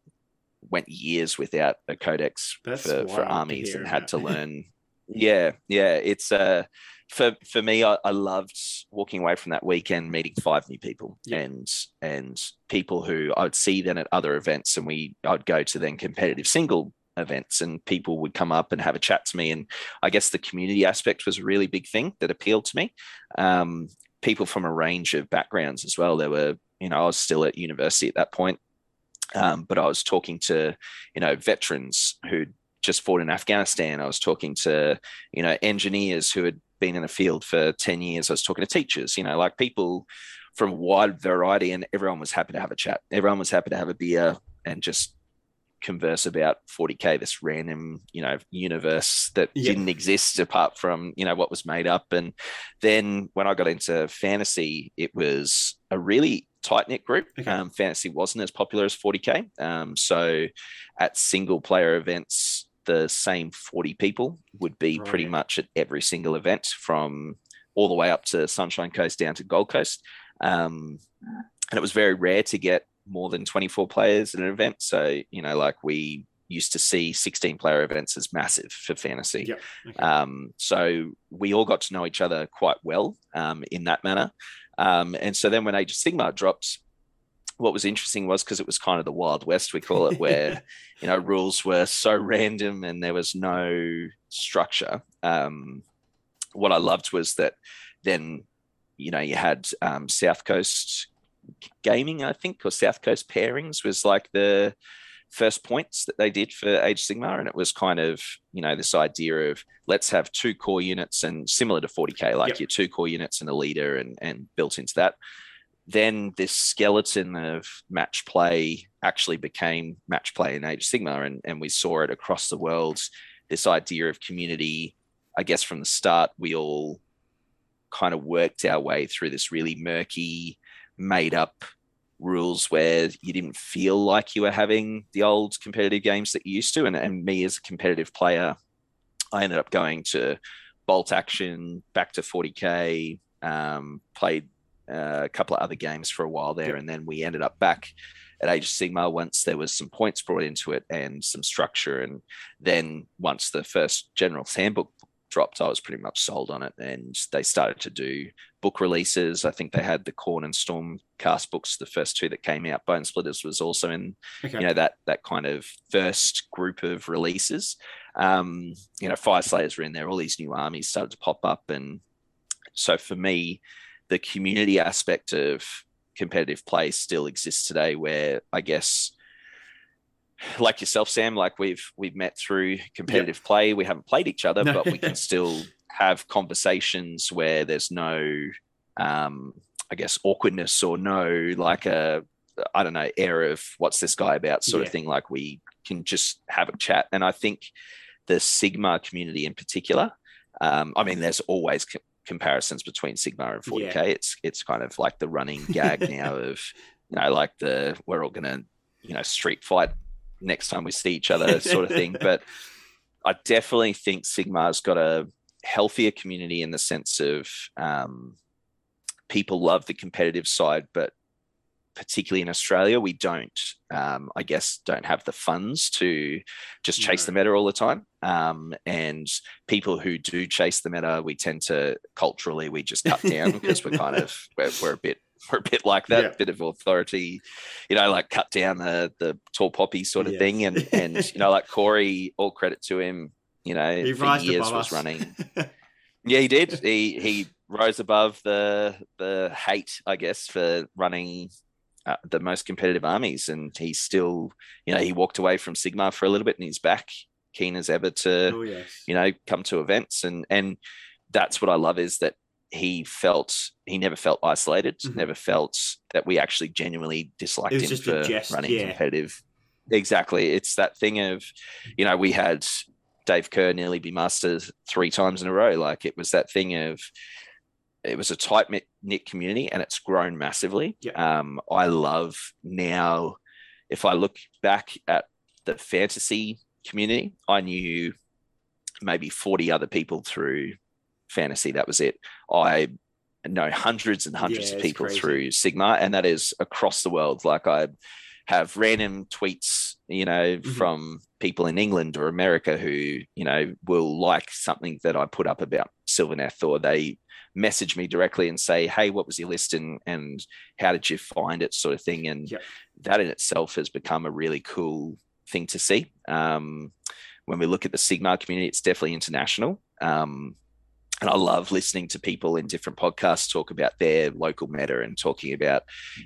went years without a codex for, for armies and had to learn. yeah, yeah, it's uh for for me, I, I, loved walking away from that weekend meeting five new people yeah. and and people who I would see then at other events, and we I'd go to then competitive single events, and people would come up and have a chat to me, and I guess the community aspect was a really big thing that appealed to me. Um, people from a range of backgrounds as well. There were, you know, I was still at university at that point, um, but I was talking to, you know, veterans who just fought in Afghanistan. I was talking to, you know, engineers who had been in the field for 10 years. I was talking to teachers, you know, like people from a wide variety, and everyone was happy to have a chat. Everyone was happy to have a beer and just converse about 40k this random you know universe that yeah. didn't exist apart from you know what was made up and then when i got into fantasy it was a really tight knit group. Okay. Um, fantasy wasn't as popular as 40k. Um, so at single player events, the same 40 people would be right. pretty much at every single event from all the way up to Sunshine Coast down to Gold Coast. Um, and it was very rare to get more than 24 players at an event. So, you know, like we used to see 16 player events as massive for fantasy. Yep. Okay. Um, so we all got to know each other quite well um, in that manner. Um, and so then when Age of Sigmar dropped, what was interesting was because it was kind of the Wild West, we call it, where you know rules were so random and there was no structure. Um, what I loved was that then you know you had um, South Coast Gaming, I think, or South Coast Pairings was like the first points that they did for Age Sigmar. and it was kind of you know this idea of let's have two core units and similar to 40k, like yep. your two core units and a leader, and and built into that. Then this skeleton of match play actually became match play in Age Sigmar. and and we saw it across the world. This idea of community, I guess, from the start, we all kind of worked our way through this really murky, made up rules where you didn't feel like you were having the old competitive games that you used to. And, and me as a competitive player, I ended up going to Bolt Action, back to 40K, um, played uh, a couple of other games for a while there, and then we ended up back at Age of Sigmar once there was some points brought into it and some structure, and then once the first general handbook dropped, I was pretty much sold on it. And they started to do book releases. I think they had the Khorne and Storm cast books, the first two that came out. Bonesplitterz was also in, okay. you know, that that kind of first group of releases. Um, you know, Fyreslayers were in there. All these new armies started to pop up, and so for me, the community aspect of competitive play still exists today, where I guess like yourself, Sam, like we've we've met through competitive play. We haven't played each other, but we can still have conversations where there's no, um, I guess, awkwardness or no like a I don't know air of what's this guy about sort yeah. of thing. Like we can just have a chat, and I think the Sigmar community in particular. Um, I mean, there's always co- comparisons between Sigmar and 40k. Yeah. It's it's kind of like the running gag now of you know like the we're all gonna you know street fight next time we see each other sort of thing. But I definitely think Sigmar's got a healthier community in the sense of um, people love the competitive side, but particularly in Australia, we don't, um, I guess, don't have the funds to just chase no. the meta all the time. Um, and people who do chase the meta, we tend to culturally we just cut down because we're kind of we're, we're a bit we're a bit like that, yeah. bit of authority, you know, like cut down the the tall poppy sort of thing. And and you know, like Corey, all credit to him, you know, he for years was us. running. yeah, he did. He he rose above the the hate, I guess, for running uh, the most competitive armies, and he's still, you know, he walked away from Sigmar for a little bit, and he's back keen as ever to, oh, yes. you know, come to events, and and that's what I love is that he felt he never felt isolated, mm-hmm. never felt that we actually genuinely disliked him for jest, running yeah. competitive. Exactly, it's that thing of, you know, we had Dave Kerr nearly be masters three times in a row. Like it was that thing of, it was a tight knit community and it's grown massively. Yeah. Um, I love now, if I look back at the fantasy community, I knew maybe 40 other people through fantasy. That was it. I know hundreds and hundreds yeah, of people crazy. through Sigmar, and that is across the world. Like I have random tweets, you know, mm-hmm. from people in England or America who, you know, will like something that I put up about Sylvaneth, or they message me directly and say, "Hey, what was your list and and how did you find it?" sort of thing. And yep. that in itself has become a really cool thing to see. Um, when we look at the Sigmar community, it's definitely international. Um, and I love listening to people in different podcasts talk about their local meta and talking about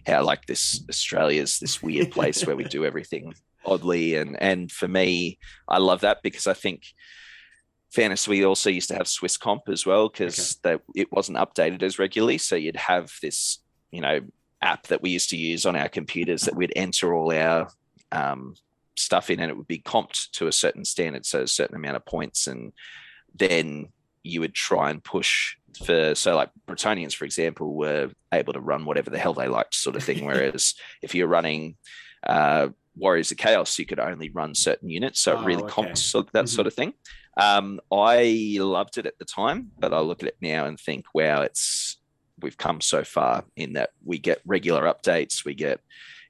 how like this Australia's this weird place where we do everything oddly. And and for me I love that because I think fairness we also used to have Swiss comp as well because okay. that it wasn't updated as regularly. So you'd have this you know app that we used to use on our computers that we'd enter all our um, stuff in and it would be comped to a certain standard so a certain amount of points. And then you would try and push for so like Bretonnians, for example, were able to run whatever the hell they liked, sort of thing. Whereas if you're running uh, Warriors of Chaos, you could only run certain units, so oh, it really okay. comps that mm-hmm. sort of thing. Um, I loved it at the time, but I look at it now and think, wow, it's we've come so far in that we get regular updates, we get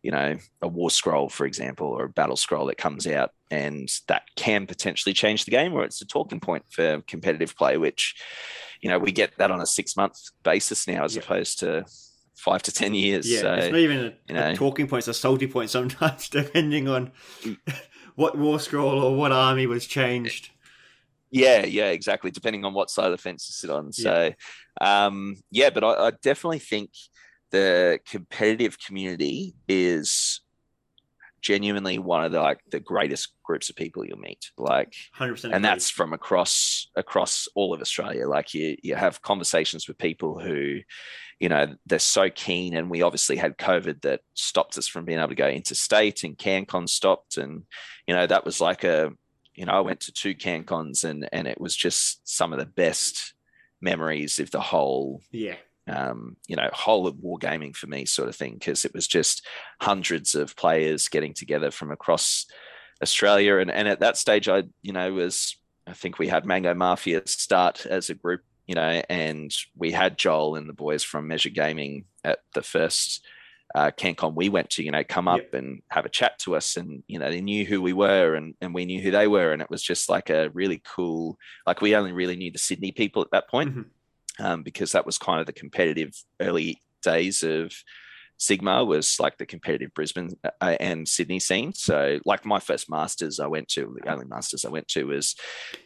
you know, a war scroll, for example, or a battle scroll that comes out, and that can potentially change the game, or it's a talking point for competitive play, which, you know, we get that on a six month basis now as yeah. opposed to five to ten years. Yeah, so, it's not even a, you know, a talking point; it's a salty point sometimes, depending on what war scroll or what army was changed. Yeah, yeah, exactly. Depending on what side of the fence you sit on. So, yeah, um, yeah but I, I definitely think the competitive community is genuinely one of the like the greatest groups of people you'll meet like 100% and that's from across across all of australia. Like you you have conversations with people who you know they're so keen and we obviously had covid that stopped us from being able to go interstate and cancon stopped and you know that was like a you know i went to two cancons and and it was just some of the best memories of the whole yeah um, you know, whole of wargaming for me, sort of thing, because it was just hundreds of players getting together from across Australia. And, and at that stage, I, you know, was, I think we had Mango Mafia start as a group, you know, and we had Joel and the boys from Measure Gaming at the first uh, CanCon we went to, you know, come up yep. and have a chat to us. And, you know, they knew who we were and, and we knew who they were. And it was just like a really cool, like we only really knew the Sydney people at that point mm-hmm. Um, because that was kind of the competitive early days of Sigmar was like the competitive Brisbane uh, and Sydney scene. So, like my first Masters I went to, the only Masters I went to was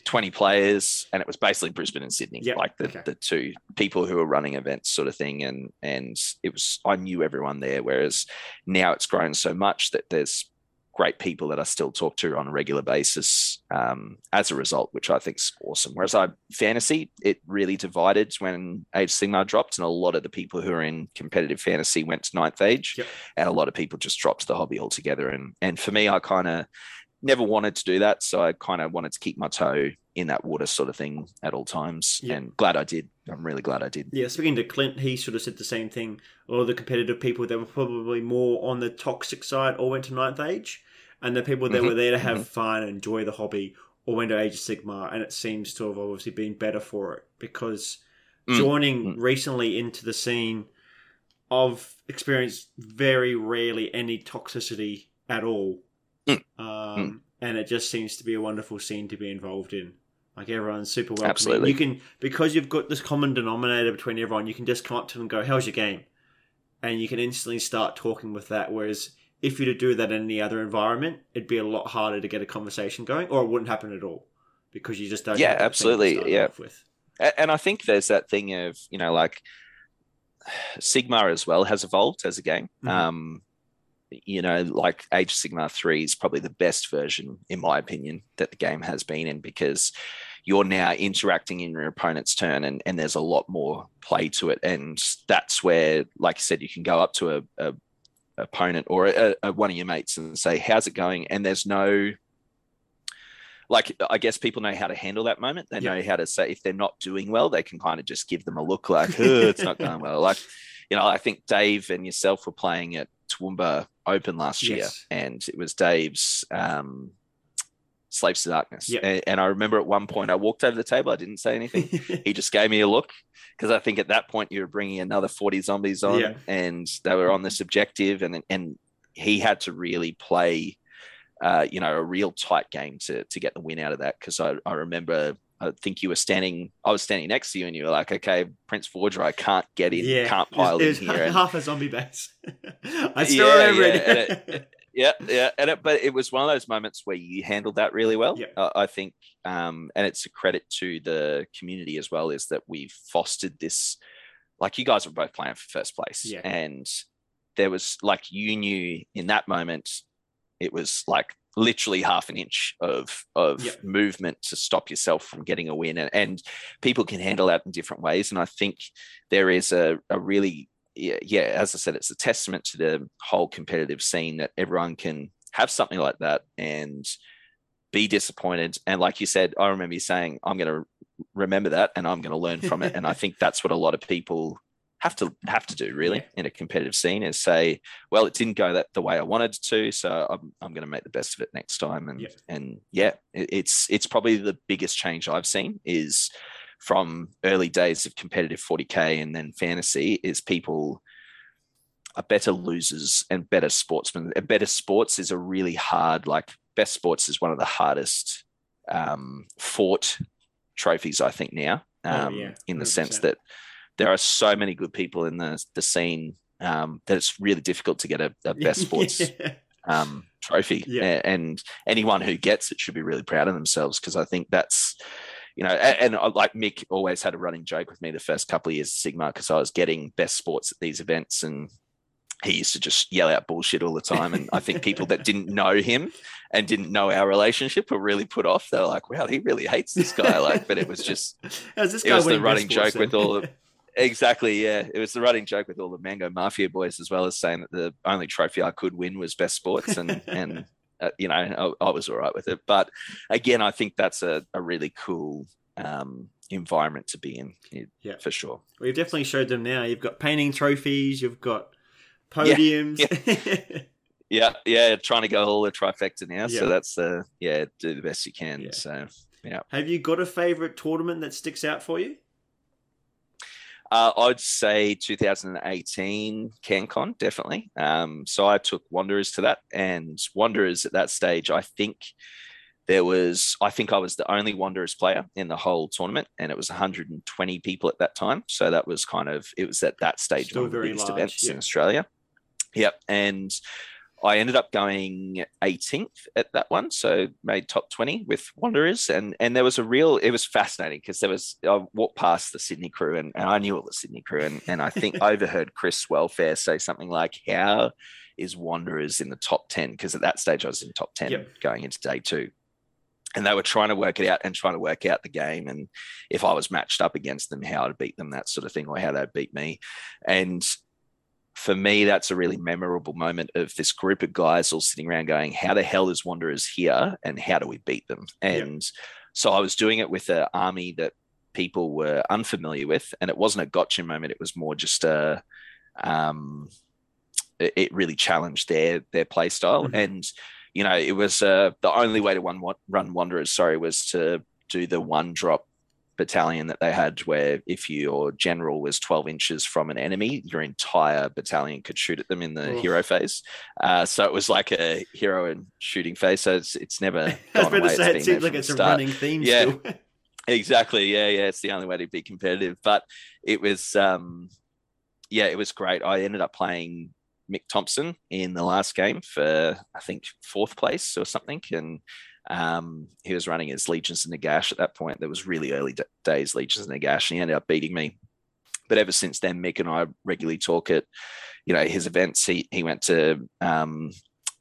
20 players, and it was basically Brisbane and Sydney, yep. like the, okay. the two people who were running events, sort of thing. And and it was I knew everyone there. Whereas now it's grown so much that there's great people that I still talk to on a regular basis um, as a result, which I think is awesome. Whereas I fantasy, it really divided when Age Sigmar dropped, and a lot of the people who are in competitive fantasy went to ninth age, yep. and a lot of people just dropped the hobby altogether. And and for me, I kind of never wanted to do that, so I kind of wanted to keep my toe in that water sort of thing at all times, yep. and glad I did. I'm really glad I did. Yeah, speaking to Clint, he sort of said the same thing. A lot of the competitive people that were probably more on the toxic side all went to ninth age and the people that mm-hmm. were there to have mm-hmm. fun and enjoy the hobby all went to Age of Sigmar, and it seems to have obviously been better for it because mm. joining mm. recently into the scene, I've experienced very rarely any toxicity at all, mm. Um, mm. and it just seems to be a wonderful scene to be involved in. Like everyone's super welcoming. Absolutely. You can because you've got this common denominator between everyone. You can just come up to them and go, "How's your game?" and you can instantly start talking with that. Whereas if you to do that in any other environment, it'd be a lot harder to get a conversation going, or it wouldn't happen at all because you just don't. Yeah, absolutely. Yeah. With. And I think there's that thing of you know like Sigmar as well has evolved as a game. Mm-hmm. Um, you know, like Age Sigmar 3 is probably the best version, in my opinion, that the game has been in because you're now interacting in your opponent's turn and, and there's a lot more play to it. And that's where, like you said, you can go up to a, a opponent or a, a, one of your mates and say, "How's it going?" And there's no like I guess people know how to handle that moment. They know how to say if they're not doing well, they can kind of just give them a look like, oh, it's not going well. Like, you know, I think Dave and yourself were playing at Toowoomba Open last yes. year, and it was Dave's um, Slaves to Darkness. Yep. And, and, I remember at one point I walked over the table. I didn't say anything. he just gave me a look because I think at that point you were bringing another 40 zombies on yeah. and they were on this objective and, and he had to really play, uh, you know, a real tight game to, to get the win out of that. Cause I, I remember I think you were standing. I was standing next to you, and you were like, "Okay, Prince Forger, I can't get in, yeah, can't pile it was, in here." Half a zombie base. I still yeah, remember yeah, it yeah, yeah, and it, but it was one of those moments where you handled that really well. Yeah. Uh, I think, um, and it's a credit to the community as well, is that we've fostered this. Like you guys were both playing for first place, yeah. and there was like you knew in that moment, it was like literally half an inch of of yep. movement to stop yourself from getting a win, and, and people can handle that in different ways. And I think there is a, a really yeah, as I said, it's a testament to the whole competitive scene that everyone can have something like that and be disappointed. And like you said, I remember you saying, I'm going to remember that and I'm going to learn from it. and I think that's what a lot of people have to have to do really yeah. in a competitive scene is say, well, it didn't go that the way I wanted to, so I'm, I'm going to make the best of it next time. And yeah. and yeah, it, it's it's probably the biggest change I've seen is from early days of competitive 40k and then fantasy is people are better losers and better sportsmen. A better sports is a really hard, like best sports is one of the hardest um, fought trophies, I think now, oh, um, oh, yeah. in the sense that there are so many good people in the the scene um, that it's really difficult to get a, a best sports yeah. um, trophy. Yeah. And anyone who gets it should be really proud of themselves because I think that's you know, and, and, uh, like Mick always had a running joke with me the first couple of years of Sigmar because I was getting best sports at these events and he used to just yell out bullshit all the time. And I think people that didn't know him and didn't know our relationship were really put off. They're like, wow, he really hates this guy. Like, but it was just, How's this it was the running joke with all the, exactly. Yeah. It was the running joke with all the Mango Mafia boys, as well as saying that the only trophy I could win was best sports. And, and, uh, you know, I, I, was all right with it. But again, I think that's a, a really cool um, environment to be in, yeah, for sure. We've definitely showed them now. You've got painting trophies, you've got podiums. Yeah, yeah. yeah, yeah trying to go all the trifecta now. So that's uh, yeah, do the best you can. So yeah. Have you got a favorite tournament that sticks out for you? Uh, I'd say 2018 CanCon, definitely. Um, so I took Wanderers to that, and Wanderers at that stage, I think there was, I think I was the only Wanderers player in the whole tournament, and it was 120 people at that time. So that was kind of, it was at that stage Still one of the biggest large, events yeah. in Australia. Yep. And I ended up going 18th at that one, so made top 20 with Wanderers, and and there was a real. It was fascinating because there was I walked past the Sydney crew, and, and I knew all the Sydney crew, and and I think I overheard Chris Welfare say something like, "How is Wanderers in the top 10?" Because at that stage I was in top 10 Yep. going into day two. And they were trying to work it out and trying to work out the game and if I was matched up against them, how to beat them, that sort of thing, or how they'd beat me. And for me, that's a really memorable moment of this group of guys all sitting around going, How the hell is Wanderers here and how do we beat them? And so I was doing it with an army that people were unfamiliar with. And it wasn't a gotcha moment, it was more just a, um, it, it really challenged their their play style. Mhm. And, you know, it was uh, the only way to run, run Wanderers, sorry, was to do the one drop battalion that they had where if your general was 12 inches from an enemy your entire battalion could shoot at them in the Oh. hero phase uh, so it was like a hero and shooting phase so it's, it's never I was about to away. say it seems like it's a start. running theme Yeah. still. exactly yeah yeah it's the only way to be competitive but it was um yeah it was great i ended up playing mick thompson in the last game for i think fourth place or something and um he was running his legions and nagash at that point that was really early d- days legions and nagash and he ended up beating me but ever since then mick and i regularly talk at you know his events he he went to um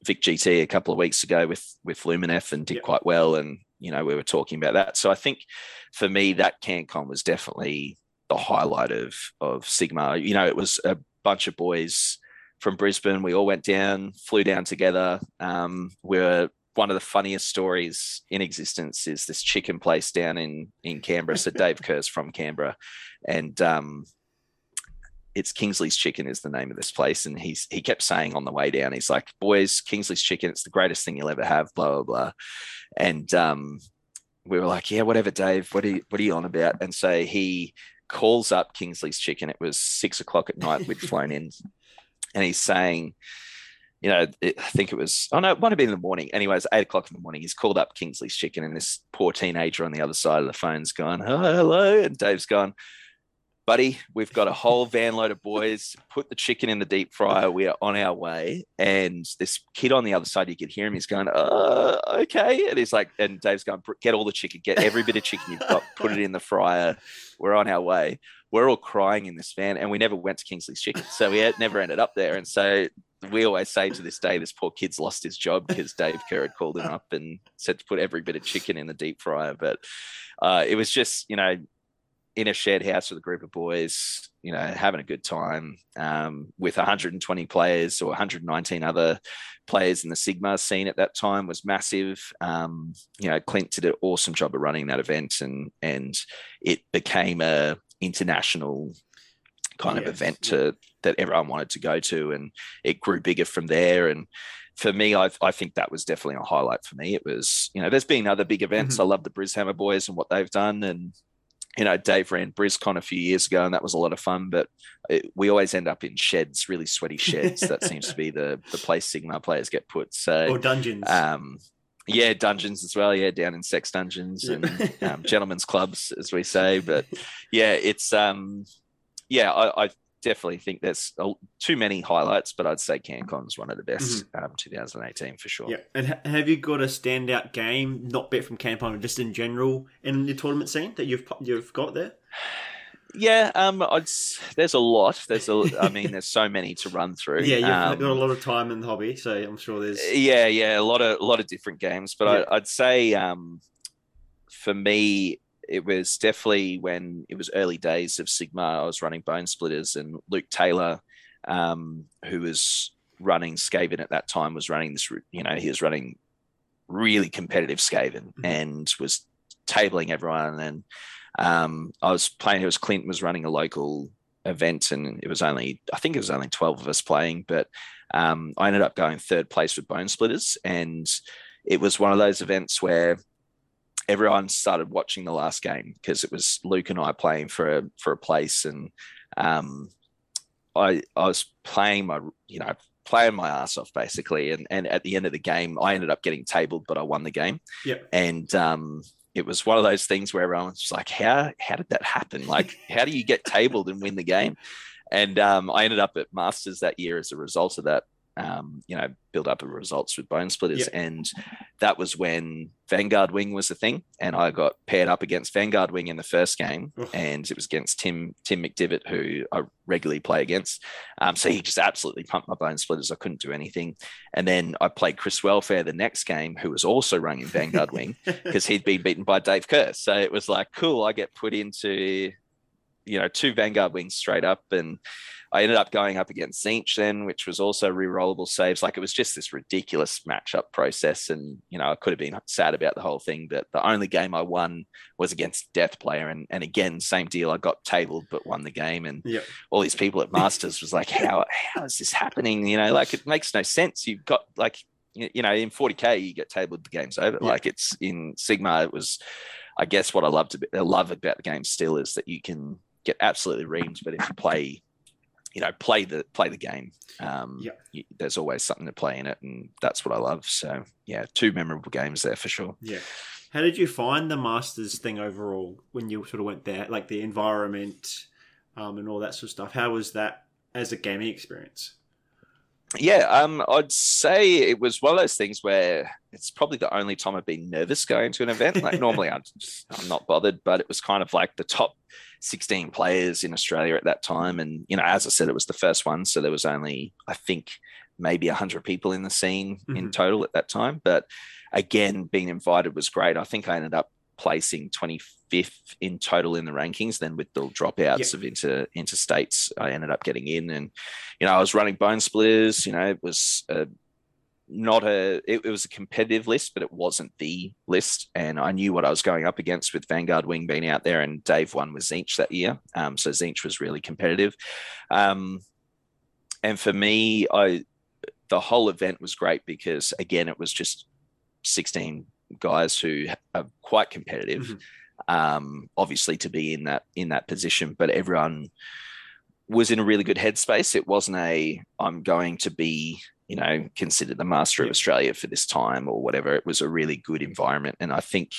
Vic GT a couple of weeks ago with with Lumineth and did Yep. quite well, and you know we were talking about that. So I think for me that CanCon was definitely the highlight of of Sigmar. You know, it was a bunch of boys from Brisbane. We all went down, flew down together. Um, we were one of the funniest stories in existence is this chicken place down in in Canberra. So Dave Kerr's from Canberra, and um, it's Kingsley's Chicken is the name of this place, and he's he kept saying on the way down, he's like, "Boys, Kingsley's Chicken, it's the greatest thing you'll ever have." Blah blah blah, and um, we were like, "Yeah, whatever, Dave. What are you, what are you on about?" And so he calls up Kingsley's Chicken. It was six o'clock at night. We'd flown in, and he's saying, you know, it, I think it was, oh no, it might have been in the morning. Anyways, eight o'clock in the morning, he's called up Kingsley's Chicken, and this poor teenager on the other side of the phone's gone, oh, hello. And Dave's gone, buddy, we've got a whole van load of boys. Put the chicken in the deep fryer. We are on our way. And this kid on the other side, you could hear him. He's going, uh, okay. And he's like, and Dave's going, get all the chicken, get every bit of chicken you've got, put it in the fryer. We're on our way. We're all crying in this van, and we never went to Kingsley's Chicken, so we had, never ended up there. And so we always say to this day, this poor kid's lost his job because Dave Kerr had called him up and said to put every bit of chicken in the deep fryer. But uh, it was just, you know, in a shared house with a group of boys, you know, having a good time um, with 120 players or 119 other players in the Sigmar scene at that time was massive. Um, you know, Clint did an awesome job of running that event, and and it became a international kind of event to that everyone wanted to go to, and it grew bigger from there. And for me, I, I think that was definitely a highlight for me. It was, you know, there's been other big events. Mhm. I love the Brishammer boys and what they've done, and you know, Dave ran BrizCon a few years ago, and that was a lot of fun. But it, we always end up in sheds, really sweaty sheds. that seems to be the the place Sigmar players get put. So, or dungeons. um, yeah, dungeons as well. Yeah, down in sex dungeons and um, gentlemen's clubs, as we say. But yeah, it's um, yeah, I, I definitely think there's too many highlights, but I'd say CanCon's one of the best um, 2018 for sure. yeah. And ha- have you got a standout game, not bet from but just in general in the tournament scene that you've you've got there? Yeah, um, I'd, there's a lot. There's a, I mean, there's so many to run through. Yeah, you've Um, got a lot of time in the hobby, so I'm sure there's. Yeah, yeah, a lot of a lot of different games, but Yeah. I, I'd say um, for me, it was definitely when it was early days of Sigmar. I was running Bonesplitterz, and Luke Taylor, um, who was running Skaven at that time, was running this. You know, he was running really competitive Skaven Mhm. and was tabling everyone. And um, I was playing. It was Clint was running a local event, and it was only I think it was only twelve of us playing, but um, I ended up going third place with Bonesplitterz, and it was one of those events where everyone started watching the last game because it was Luke and I playing for a, for a place, and um, I I was playing my you know playing my ass off basically, and and at the end of the game, I ended up getting tabled, but I won the game. Yeah, and um, it was one of those things where everyone was like, "How how did that happen? Like, how do you get tabled and win the game?" And um, I ended up at Masters that year as a result of that um, you know, build up the results with Bonesplitterz. Yeah. And that was when Vanguard Wing was the thing. And I got paired up against Vanguard Wing in the first game. And it was against Tim Tim McDivitt, who I regularly play against. Um, so he just absolutely pumped my Bonesplitterz. I couldn't do anything. And then I played Chris Welfare the next game, who was also running Vanguard Wing because he'd been beaten by Dave Kerr. So it was like, cool, I get put into, you know, two Vanguard Wings straight up. And I ended up going up against Tzeentch then, which was also re-rollable saves. Like it was just this ridiculous matchup process. And, you know, I could have been sad about the whole thing, but the only game I won was against Death Player. And, and again, same deal. I got tabled, but won the game. And yep. all these people at Masters was like, how, how is this happening? You know, like it makes no sense. You've got like, you know, in 40K, you get tabled, the game's over. Yep. Like it's in Sigmar, it was, I guess what I love to be, I love about the game still is that you can get absolutely reamed, but if you play you know play the play the game um yeah. you, there's always something to play in it and that's what i love. So yeah two memorable games there for sure. Yeah. How did you find the masters thing overall when you sort of went there like the environment um, and all that sort of stuff? How was that as a gaming experience? Yeah, um, I'd say it was one of those things where it's probably the only time I've been nervous going to an event. Like normally, I'm, just, I'm not bothered, but it was kind of like the top 16 players in Australia at that time, and you know, as I said, it was the first one, so there was only I think maybe 100 people in the scene mm-hmm. in total at that time. But again, being invited was great. I think I ended up placing 25th in total in the rankings. Then with the dropouts yep. of inter interstates, I ended up getting in. And you know, I was running Bonesplitterz. You know, it was a, not a it, it, was a competitive list, but it wasn't the list. And I knew what I was going up against with Vanguard Wing being out there, and Dave won with Tzeentch that year. Um, so Tzeentch was really competitive. Um, and for me, I the whole event was great because again, it was just 16 guys who are quite competitive. Mm-hmm. Um, obviously, to be in that in that position, but everyone was in a really good headspace. It wasn't a I'm going to be you know considered the master of Australia for this time or whatever. It was a really good environment, and I think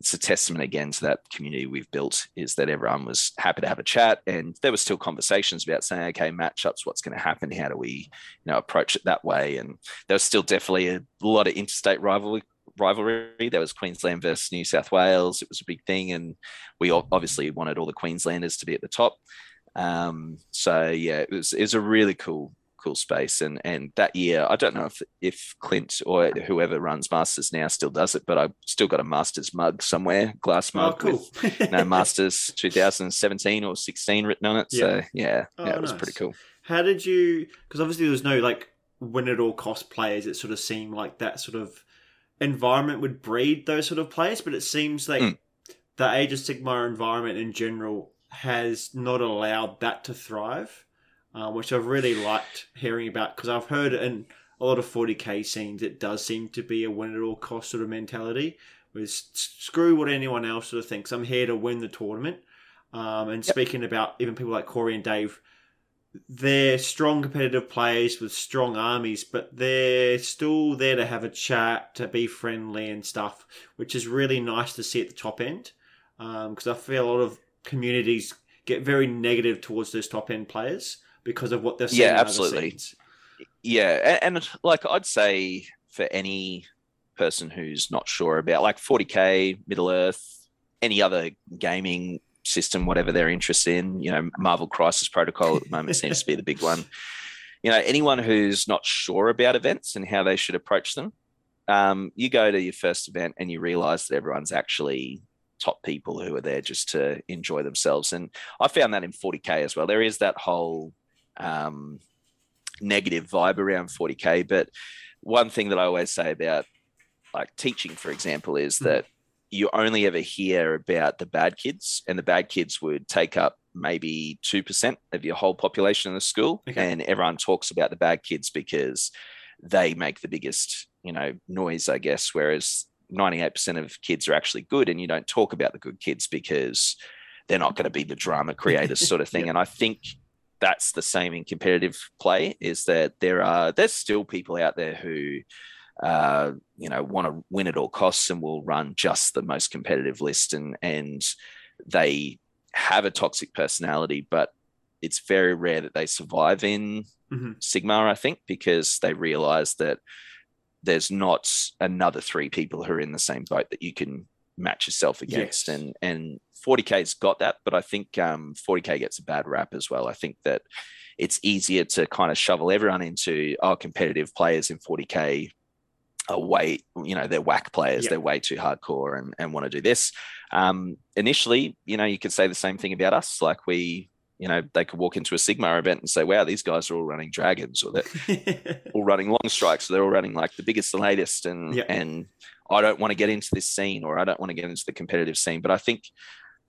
it's a testament again to that community we've built is that everyone was happy to have a chat and there were still conversations about saying okay matchups what's going to happen how do we you know approach it that way and there was still definitely a lot of interstate rivalry rivalry. There was Queensland versus New South Wales. It was a big thing, and we obviously wanted all the Queenslanders to be at the top. Um, so yeah, it was it was a really cool cool space. And and that year, I don't know if if Clint or whoever runs Masters now still does it, but I still got a Masters mug somewhere, glass oh, mug oh, cool. with you know, Masters 2017 or 16 written on it. Yeah. So yeah, oh, yeah, it was pretty cool. How did you? Because obviously there was no like win it all cost players. It sort of seemed like that sort of environment would breed those sort of players, but it seems like mm. the Age of Sigmar environment in general has not allowed that to thrive, uh, which I've really liked hearing about because I've heard in a lot of 40k scenes it does seem to be a win at all cost sort of mentality. With screw what anyone else sort of thinks. I'm here to win the tournament. Um, and yep. speaking about even people like Corey and Dave they're strong competitive players with strong armies, but they're still there to have a chat, to be friendly and stuff, which is really nice to see at the top end. Because um, I feel a lot of communities get very negative towards those top end players because of what they're seeing. Yeah, absolutely. Yeah, and, and like I'd say for any person who's not sure about like 40k, Middle Earth, any other gaming system, whatever they're interested in. You know, Marvel Crisis Protocol at the moment seems to be the big one. You know, anyone who's not sure about events and how they should approach them, um, you go to your first event and you realize that everyone's actually top people who are there just to enjoy themselves. And I found that in 40K as well. There is that whole um, negative vibe around 40K. But one thing that I always say about like teaching, for example, is hmm. that you only ever hear about the bad kids, and the bad kids would take up maybe 2% of your whole population in the school. Okay. And everyone talks about the bad kids because they make the biggest, you know, noise, I guess. Whereas 98% of kids are actually good, and you don't talk about the good kids because they're not going to be the drama creators sort of thing. And I think that's the same in competitive play is that there are there's still people out there who uh, you know want to win at all costs and will run just the most competitive list and and they have a toxic personality, but it's very rare that they survive in mm-hmm. Sigmar, I think, because they realize that there's not another three people who are in the same boat that you can match yourself against. Yes. And and 40K's got that, but I think um, 40K gets a bad rap as well. I think that it's easier to kind of shovel everyone into oh competitive players in 40K are way you know they're whack players Yeah. they're way too hardcore and, and want to do this um initially you know you could say the same thing about us like we you know they could walk into a Sigmar event and say wow these guys are all running dragons or they're all running Longstrikes they're all running like the biggest the latest and Yeah. and i don't want to get into this scene or i don't want to get into the competitive scene but i think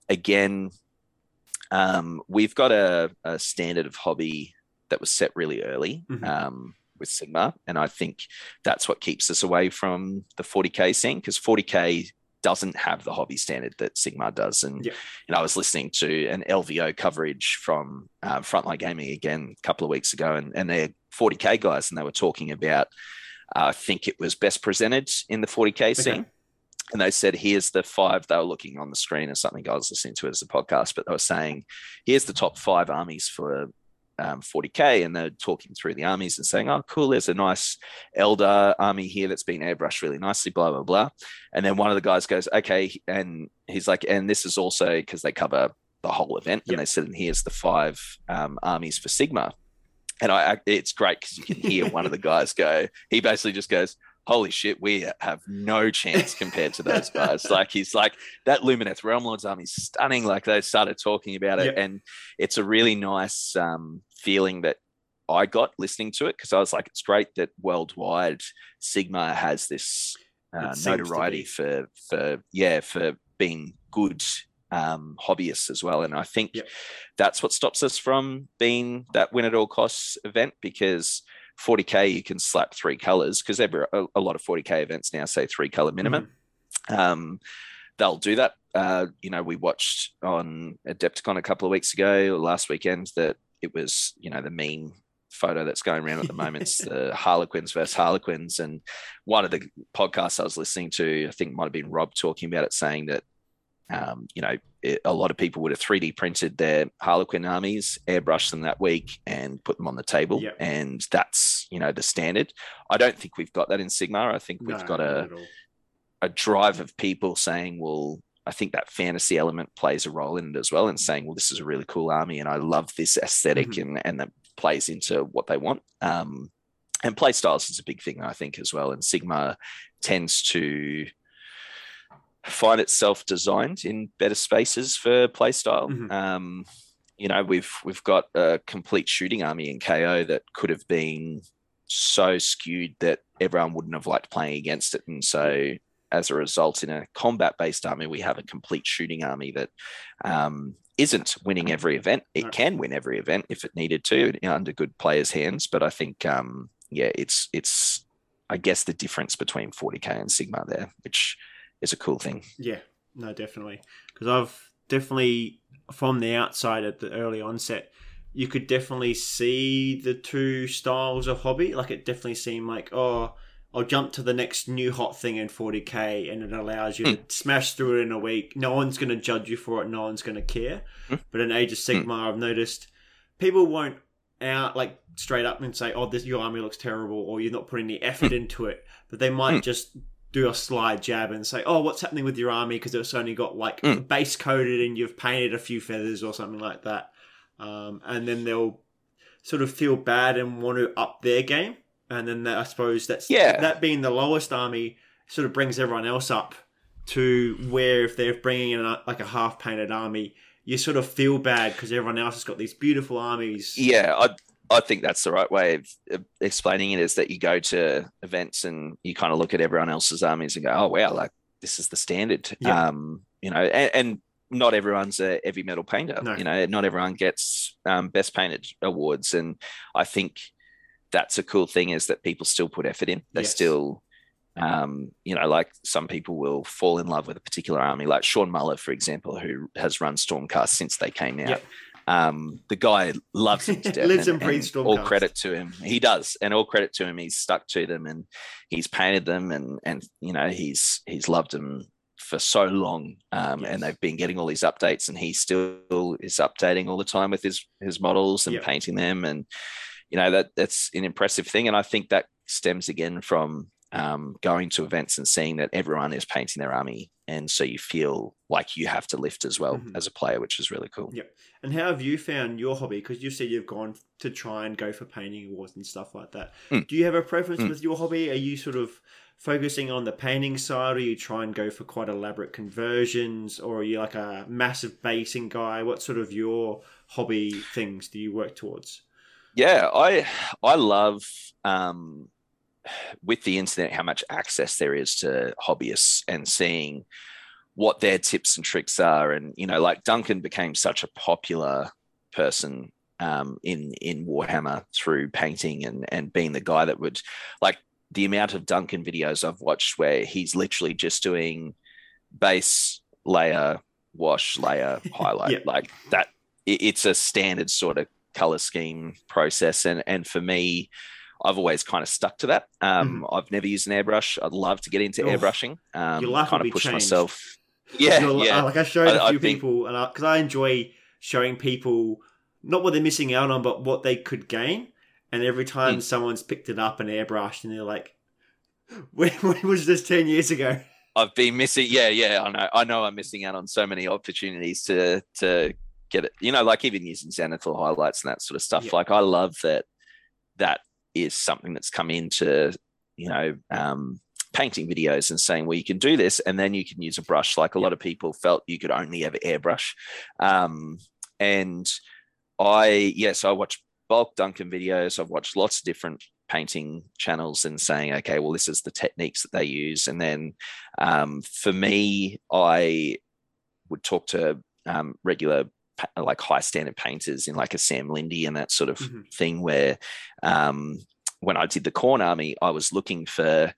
again um we've got a, a standard of hobby that was set really early Mhm. um with Sigmar and i think that's what keeps us away from the 40k scene because 40k doesn't have the hobby standard that Sigmar does and Yeah. you know i was listening to an lvo coverage from uh, frontline gaming again a couple of weeks ago and, and they're 40k guys and they were talking about i think it was best presented in the 40k scene. And they said here's the five they were looking on the screen or something i was listening to it as a podcast but they were saying here's the top five armies for um, 40k and they're talking through the armies and saying oh cool there's a nice Eldar army here that's been airbrushed really nicely blah blah blah. And then one of the guys goes okay and he's like and this is also because they cover the whole event Yep. and they said and here's the five um, armies for sigma and I, it's great because you can hear one of the guys go he basically just goes holy shit we have no chance compared to those guys. Like he's like that lumineth realm lords army is stunning. Like they started talking about it Yeah. and it's a really nice um, feeling that i got listening to it because i was like it's great that worldwide Sigmar has this uh, It seems to notoriety for for yeah for being good um, hobbyists as well and i think Yep. that's what stops us from being that win at all costs event because 40k you can slap three colors because every a, a lot of 40k events now say three color minimum Mhm. um, they'll do that. Uh, you know, we watched on Adepticon a couple of weeks ago, or last weekend, that it was, you know, the meme photo that's going around at the moment. It's the Harlequins versus Harlequins. And one of the podcasts I was listening to, I think might have been Rob talking about it, saying that, um, you know, it, a lot of people would have 3D printed their Harlequin armies, airbrushed them that week, and put them on the table. Yep. And that's, you know, the standard. I don't think we've got that in Sigmar. I think we've No, got a, a drive of people saying, well, I think that fantasy element plays a role in it as well, and saying, well, this is a really cool army, and I love this esthetic Mhm. and and that plays into what they want. Um, and play styles is a big thing, I think, as well. And Sigmar tends to find itself designed in better spaces for play style. Mhm. Um, you know, we've we've got a complete shooting army in KO that could have been so skewed that everyone wouldn't have liked playing against it, and so as a result, in a combat based army, we have a complete shooting army that um, isn't winning every event. It can win every event if it needed to you know, under good players' hands. But I think, um, yeah, it's it's I guess the difference between 40k and Sigmar there, which is a cool thing. Yeah, no, definitely. Because I've definitely, from the outside at the early onset, you could definitely see the two styles of hobby. Like it definitely seemed like, oh, I'll jump to the next new hot thing in 40k, and it allows you to smash through it in a week. No one's going to judge you for it. No one's going to care. Hmm. But in Age of Sigmar, I've noticed people won't out like straight up and say, "Oh, this your army looks terrible," or "You're not putting any effort into it." But they might Hmm. just do a slide jab and say, "Oh, what's happening with your army?" Because it's only got like Mm. base coated and you've painted a few feathers or something like that, um, and then they'll sort of feel bad and want to up their game, and then that, I suppose that's Yeah. that being the lowest army sort of brings everyone else up to where if they're bringing in a, like a half painted army, you sort of feel bad because everyone else has got these beautiful armies. Yeah, I I think that's the right way of, explaining it is that you go to events and you kind of look at everyone else's armies and go, oh wow, like this is the standard. Yeah. Um, you know, and, and not everyone's a heavy metal painter. No. You know, not everyone gets um, best painted awards, and I think that's a cool thing is that people still put effort in. They Yes. still um, you know, like some people will fall in love with a particular army, like Sean Muller, for example, who has run Stormcast since they came out. Yep. Um, the guy loves death. Lives and- and breathes and all credit to him. He does, and all credit to him. He's stuck to them, and he's painted them, and and you know he's he's loved them for so long, um, Yes. and they've been getting all these updates, and he still is updating all the time with his his models and Yep. painting them, and you know that that's an impressive thing, and I think that stems again from um, going to events and seeing that everyone is painting their army, and so you feel like you have to lift as well Mhm. as a player, which is really cool. Yep. And how have you found your hobby? Because you said you've gone to try and go for painting awards and stuff like that. Mm. Do you have a preference Mm. with your hobby? Are you sort of focusing on the painting side, or you try and go for quite elaborate conversions, or are you like a massive basing guy? What sort of your hobby things do you work towards? Yeah, I I love um, with the internet how much access there is to hobbyists and seeing what their tips and tricks are. And you know, like Duncan became such a popular person um, in in Warhammer through painting and and being the guy that would like the amount of Duncan videos I've watched where he's literally just doing base layer, wash layer, highlight Yeah. like that. it- It's a standard sort of color scheme process, and and for me. I've always kind of stuck to that. Um, I've never used an airbrush. I'd love to get into Mm-hmm. Oh, airbrushing. Um, your life kind of push changed. myself. Yeah, You're- yeah. uh, Like I showed a I- I few think- people, and because I, enjoy showing people not what they're missing out on, but what they could gain. And every time Mm. someone's picked it up and airbrushed, and they're like, "When, when was this ten years ago?" I've been missing. Yeah, yeah. I know. I know. I'm missing out on so many opportunities to to get it. You know, like even using zenithal highlights and that sort of stuff. Yeah. Like I love that. That is something that's come into you know um, painting videos and saying, well, you can do this, and then you can use a brush. Like a lot of people felt you could only ever airbrush, um, and I yes, I watch bulk Duncan videos. I've watched lots of different painting channels and saying, okay, well, this is the techniques that they use, and then um, for me, I would talk to um, regular, like high standard painters in like a Sam Lindy and that sort of Mhm. thing. Where um, when I did the Khorne army, I was looking for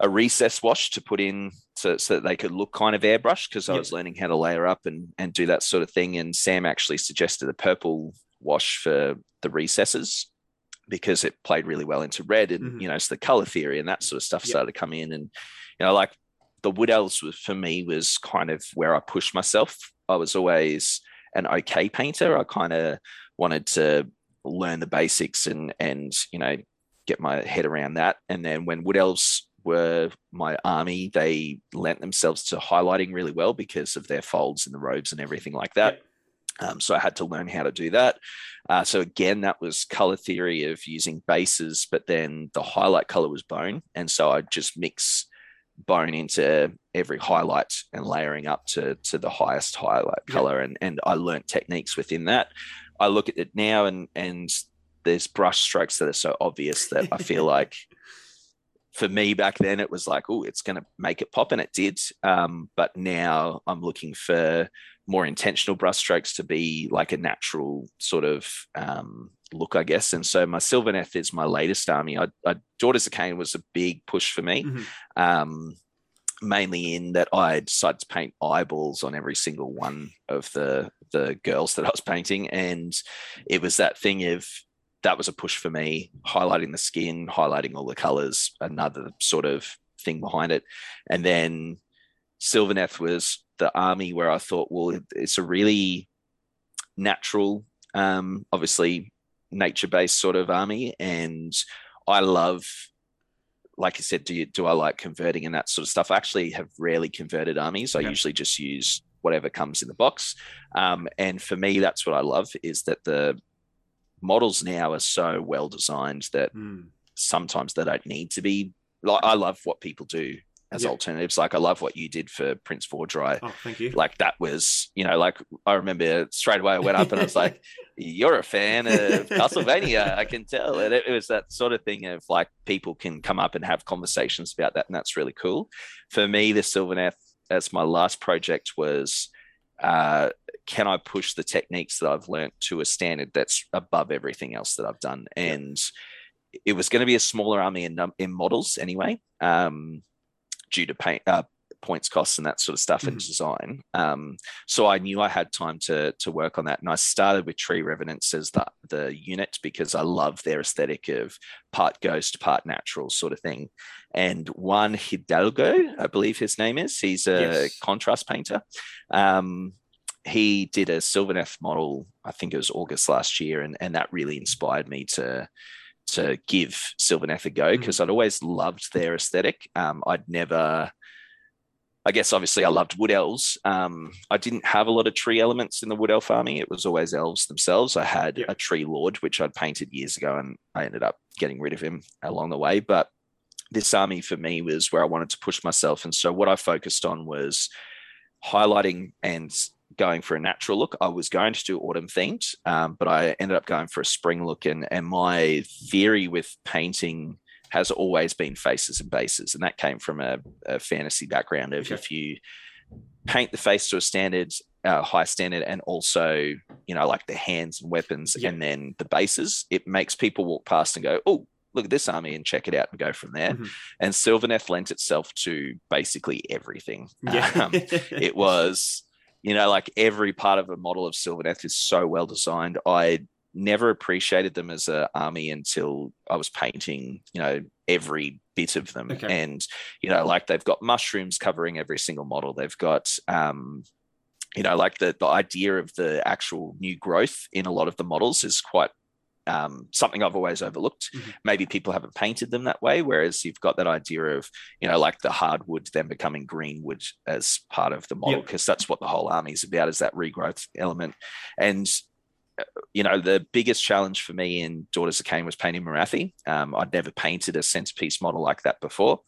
a recess wash to put in so, so that they could look kind of airbrushed because I Yep. was learning how to layer up and and do that sort of thing. And Sam actually suggested a purple wash for the recesses because it played really well into red and Mhm. you know it's the color theory and that sort of stuff Yep. started to come in and you know like the wood elves was for me was kind of where I pushed myself. I was always an okay painter. I kind of wanted to learn the basics and and you know get my head around that. And then when wood elves were my army, they lent themselves to highlighting really well because of their folds and the robes and everything like that. Um, so I had to learn how to do that. Uh, so again, that was color theory of using bases, but then the highlight color was bone, and so I just mix bone into every highlight and layering up to to the highest highlight Yeah. color, and and I learned techniques within that. I look at it now, and and there's brush strokes that are so obvious that I feel like for me back then it was like oh it's going to make it pop and it did um, but now i'm looking for more intentional brushstrokes to be like a natural sort of um, look i guess. And so my sylvaneth is my latest army. I, I daughters of Khaine was a big push for me Mhm. um, mainly in that I decided to paint eyeballs on every single one of the the girls that I was painting, and it was that thing of that was a push for me, highlighting the skin, highlighting all the colors, another sort of thing behind it, and then Sylvaneth was the army where I thought, well, it's a really natural, um, obviously nature based sort of army, and I love like I said, do you do I like converting and that sort of stuff? I actually have rarely converted armies. I Okay. usually just use whatever comes in the box. Um, and for me, that's what I love is that the models now are so well designed that Mm. sometimes they don't need to be like I love what people do as alternatives. Like I love what you did for Prince Vhordrai. Oh, thank you. Like that was, you know, like I remember straight away I went up and I was like, you're a fan of Castlevania, I can tell. And it, it was that sort of thing of like people can come up and have conversations about that, and that's really cool. For me, the Sylvaneth, as my last project was, uh, can I push the techniques that I've learned to a standard that's above everything else that I've done? And it was going to be a smaller army in in models anyway, um, due to paint, uh, points costs and that sort of stuff mm-hmm. and design. Um, so I knew I had time to to work on that, and I started with Tree Revenants as the the unit because I love their aesthetic of part ghost, part natural sort of thing. And Juan Hidalgo, I believe his name is, he's a yes. contrast painter. Um, he did a Sylvaneth model, I think it was August last year, and, and that really inspired me to to give Sylvaneth a go because mm-hmm. I'd always loved their aesthetic. Um, I'd never, I guess, obviously, I loved Wood Elves. Um, I didn't have a lot of tree elements in the Wood Elf army. It was always elves themselves. I had a tree lord, which I'd painted years ago, and I ended up getting rid of him along the way. But this army for me was where I wanted to push myself. And so what I focused on was highlighting and going for a natural look. I was going to do autumn themed, um, but I ended up going for a spring look. And, and my theory with painting has always been faces and bases. And that came from a, a fantasy background of okay. if you paint the face to a standard, uh, high standard, and also, you know, like the hands and weapons yeah. and then the bases, it makes people walk past and go, oh, look at this army and check it out and go from there. Mm-hmm. And Sylvaneth lent itself to basically everything. Yeah. Um, it was you know, like every part of a model of Sylvaneth is so well designed. I never appreciated them as an army until I was painting, you know, every bit of them. Okay. And, you know, like they've got mushrooms covering every single model. They've got, um, you know, like the, the idea of the actual new growth in a lot of the models is quite um, something I've always overlooked. Mm-hmm. Maybe people haven't painted them that way, whereas you've got that idea of, you know, like the hardwood then becoming greenwood as part of the model, because yep. that's what the whole army is about, is that regrowth element. And uh, you know, the biggest challenge for me in Daughters of Khaine was painting Morathi. Um, I'd never painted a centerpiece model like that before.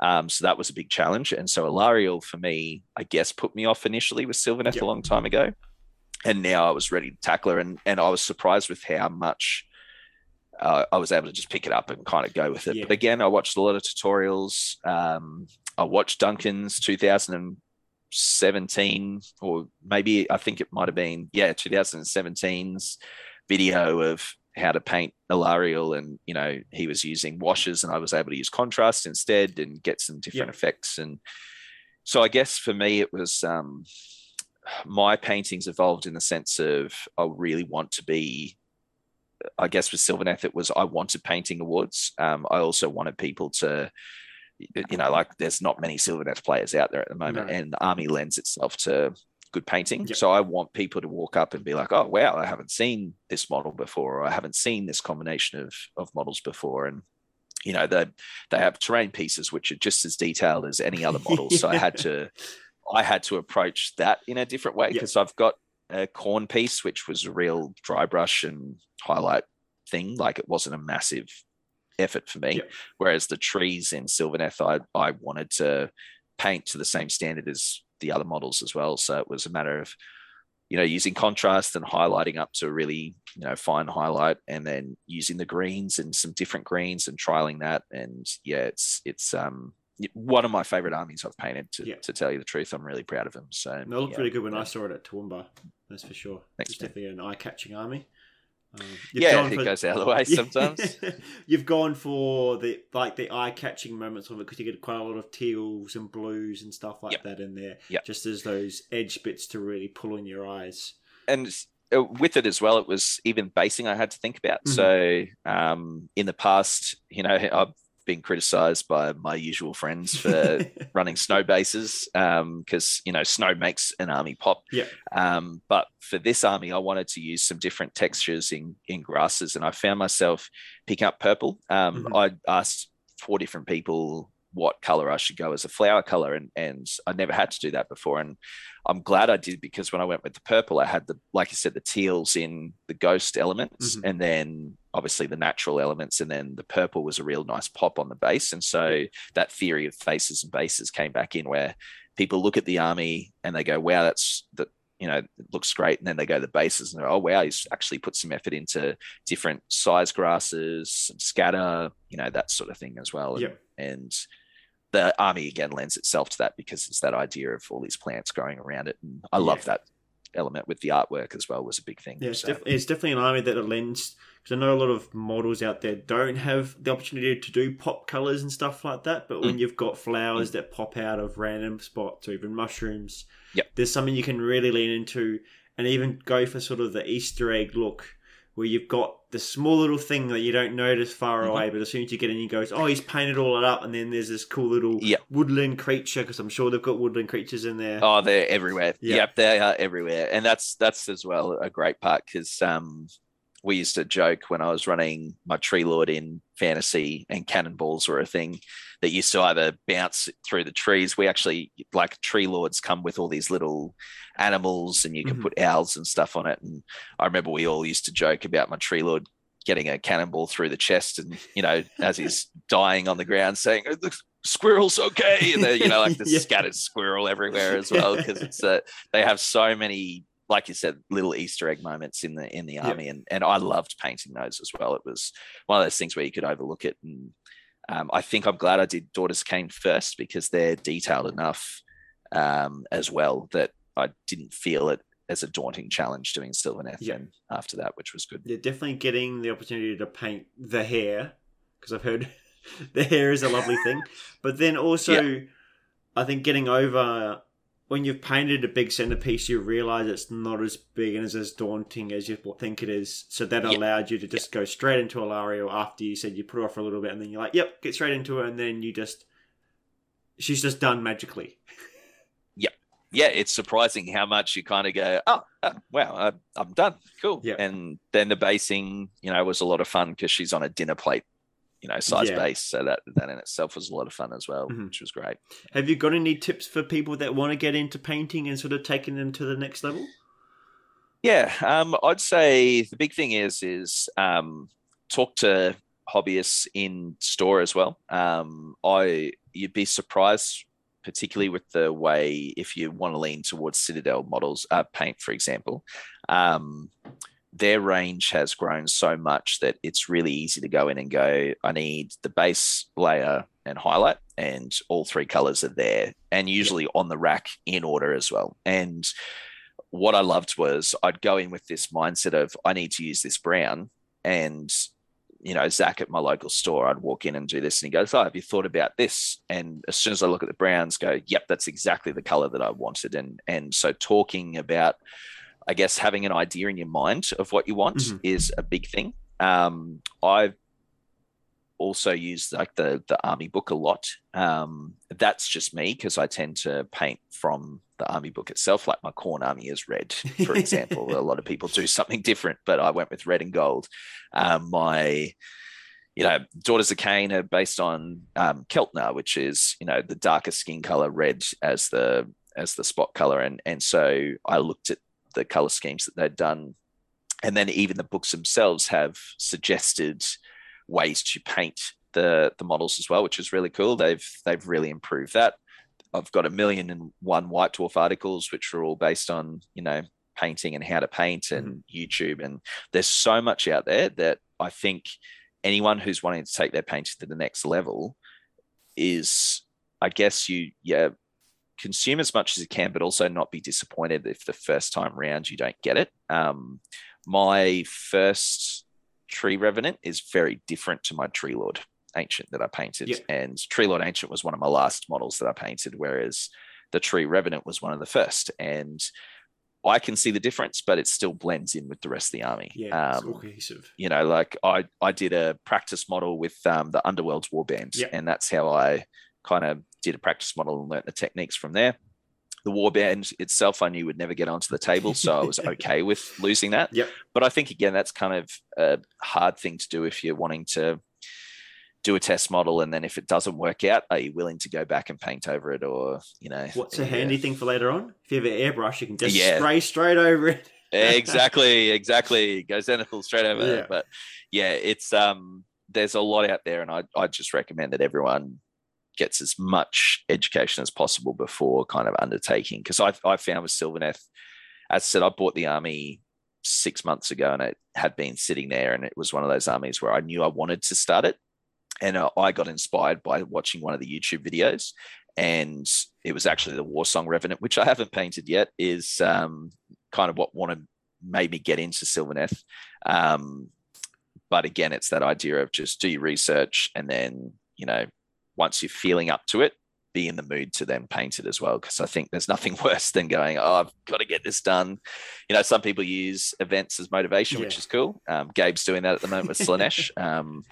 Um, so that was a big challenge. And so Alarielle for me, I guess, put me off initially with Sylvaneth yep. a long time ago. And now I was ready to tackle her. And, and I was surprised with how much uh, I was able to just pick it up and kind of go with it. Yeah. But again, I watched a lot of tutorials. Um, I watched Duncan's 2017, or maybe I think it might have been, yeah, 2017's video of how to paint Alarielle. And, you know, he was using washes and I was able to use contrast instead and get some different yeah. effects. And so I guess for me, it was. Um, my paintings evolved in the sense of I really want to be I guess with Sylvaneth, it was I wanted painting awards. Um, I also wanted people to, you know, like there's not many Sylvaneth players out there at the moment, no. and the army lends itself to good painting. Yep. So I want people to walk up and be like, "Oh, wow, I haven't seen this model before, or I haven't seen this combination of of models before," and you know they they have terrain pieces which are just as detailed as any other models. yeah. So I had to I had to approach that in a different way because. I've got a Khorne piece, which was a real dry brush and highlight thing. Like it wasn't a massive effort for me. Whereas the trees in Sylvaneth, I, I wanted to paint to the same standard as the other models as well. So it was a matter of, you know, using contrast and highlighting up to a really, you know, fine highlight and then using the greens and some different greens and trialing that. And yeah, it's, it's, um, one of my favorite armies I've painted. To, yeah. to tell you the truth, I'm really proud of them. So they looked yeah, really good when yeah. I saw it at Toowoomba. That's for sure. Thanks, it's man. definitely an eye-catching army. Um, yeah, it for, goes out of the way sometimes. you've gone for the like the eye-catching moments of it because you get quite a lot of teals and blues and stuff like yep. that in there. Yeah, just as those edge bits to really pull in your eyes. And uh, with it as well, it was even basing I had to think about. Mm-hmm. So um, in the past, you know, I've been criticized by my usual friends for running snow bases because um, you know snow makes an army pop. Yeah. Um, but for this army, I wanted to use some different textures in in grasses, and I found myself picking up purple. Um, mm-hmm. I asked four different people what color I should go as a flower color, and and I never had to do that before, and I'm glad I did because when I went with the purple, I had the like you said the teals in the ghost elements, mm-hmm. and then obviously the natural elements, and then the purple was a real nice pop on the base, and so that theory of faces and bases came back in where people look at the army and they go, "Wow, that's that." You know, it looks great, and then they go to the bases and oh wow, he's actually put some effort into different size grasses, some scatter, you know, that sort of thing as well. Yep. and, and the army again lends itself to that because it's that idea of all these plants growing around it. And I yeah. love that element with the artwork as well was a big thing. Yeah, it's, So, def- it's definitely an army that lends because I know a lot of models out there don't have the opportunity to do pop colors and stuff like that. But when Mm. you've got flowers that pop out of random spots or even mushrooms, Yep. there's something you can really lean into and even go for sort of the Easter egg look. Where you've got the small little thing that you don't notice far Mhm. away, but as soon as you get in, you goes, "Oh, he's painted all it up," and then there's this cool little Yep. woodland creature because I'm sure they've got woodland creatures in there. Oh, they're everywhere. Yeah. Yep, they are everywhere, and that's that's as well a great part because um, we used to joke when I was running my tree lord in fantasy and cannonballs were a thing that used to either bounce through the trees. We actually like tree lords come with all these little animals, and you can Mhm. put owls and stuff on it. And I remember we all used to joke about my tree lord getting a cannonball through the chest, and you know, as he's dying on the ground, saying. "Oh, The squirrel's okay and then you know like the Yeah. scattered squirrel everywhere as well because it's uh, they have so many like you said little easter egg moments in the in the army and and i loved painting those as well it was one of those things where you could overlook it and um, i think i'm glad i did daughters Khaine first because they're detailed enough um, as well that i didn't feel it as a daunting challenge doing sylvaneth Yeah. after that which was good Yeah, definitely getting the opportunity to paint the hair because I've heard the hair is a lovely thing. But then also, I think getting over when you've painted a big centerpiece, you realize it's not as big and is as daunting as you think it is. So that Yeah. allowed you to just go straight into Alarielle after you said you put her off for a little bit, and then you're like, "Yep, get straight into her," and then you just she's just done magically. Yep. Yeah, it's surprising how much you kind of go, oh, oh, wow, I, I'm done. Cool. Yeah. And then the basing, you know, was a lot of fun because she's on a dinner plate, you know, size Yeah. base. So that, that in itself was a lot of fun as well, Mhm. which was great. Have you got any tips for people that want to get into painting and sort of taking them to the next level? Yeah, um, I'd say the big thing is is um, talk to hobbyists in store as well. Um, I you'd be surprised, particularly with the way if you want to lean towards Citadel models, uh, paint for example. Um, their range has grown so much that it's really easy to go in and go, I need the base layer and highlight, and all three colors are there, and usually on the rack in order as well. And what I loved was I'd go in with this mindset of I need to use this brown, and you know Zach at my local store, I'd walk in and do this, and he goes, "Oh, have you thought about this?" And as soon as I look at the browns, go, "Yep, that's exactly the color that I wanted." And and so talking about, I guess having an idea in your mind of what you want Mhm. is a big thing. Um, I've also used like the the army book a lot. Um, that's just me because I tend to paint from the army book itself. Like my Khorne army is red, for example. a lot of people do something different, but I went with red and gold. Um, my you know, Daughters of Khaine are based on um, Keltner, which is you know the darker skin color red as the as the spot color, and and so I looked at the color schemes that they'd done, and then even the books themselves have suggested ways to paint the the models as well, which is really cool. They've they've really improved that. I've got a million and one White Dwarf articles, which are all based on you know painting and how to paint and mm-hmm. YouTube, and there's so much out there that I think anyone who's wanting to take their painting to the next level is, I guess you yeah consume as much as you can, but also not be disappointed if the first time round you don't get it. Um, my first Tree Revenant is very different to my Tree Lord Ancient that I painted. Yep. And Tree Lord Ancient was one of my last models that I painted, whereas the Tree Revenant was one of the first. And I can see the difference, but it still blends in with the rest of the army. Yeah, Um, cohesive. you know, like I I did a practice model with um, the Underworld's Warband, Yep. and that's how I kind of did a practice model and learnt the techniques from there. The warband itself, I knew would never get onto the table, so I was okay with losing that. Yep. But I think again, that's kind of a hard thing to do if you're wanting to do a test model, and then if it doesn't work out, are you willing to go back and paint over it, or you know, What's a yeah. handy thing for later on? If you have an airbrush, you can just Yeah. spray straight over it. exactly, exactly. Go zenithal straight over. Yeah. But yeah, it's um there's a lot out there and I I just recommend that everyone gets as much education as possible before kind of undertaking. Because I I found with Sylvaneth, as I said, I bought the army six months ago and it had been sitting there and it was one of those armies where I knew I wanted to start it. And uh, I got inspired by watching one of the YouTube videos and it was actually the Warsong Revenant which i haven't painted yet is um kind of what wanted made me get into Sylvaneth. Um, but again, it's that idea of just do your research and then, you know, once you're feeling up to it, be in the mood to then paint it as well. Because I think there's nothing worse than going, oh, I've got to get this done. You know, some people use events as motivation, yeah. which is cool. Um, Gabe's doing that at the moment with Slaanesh. um,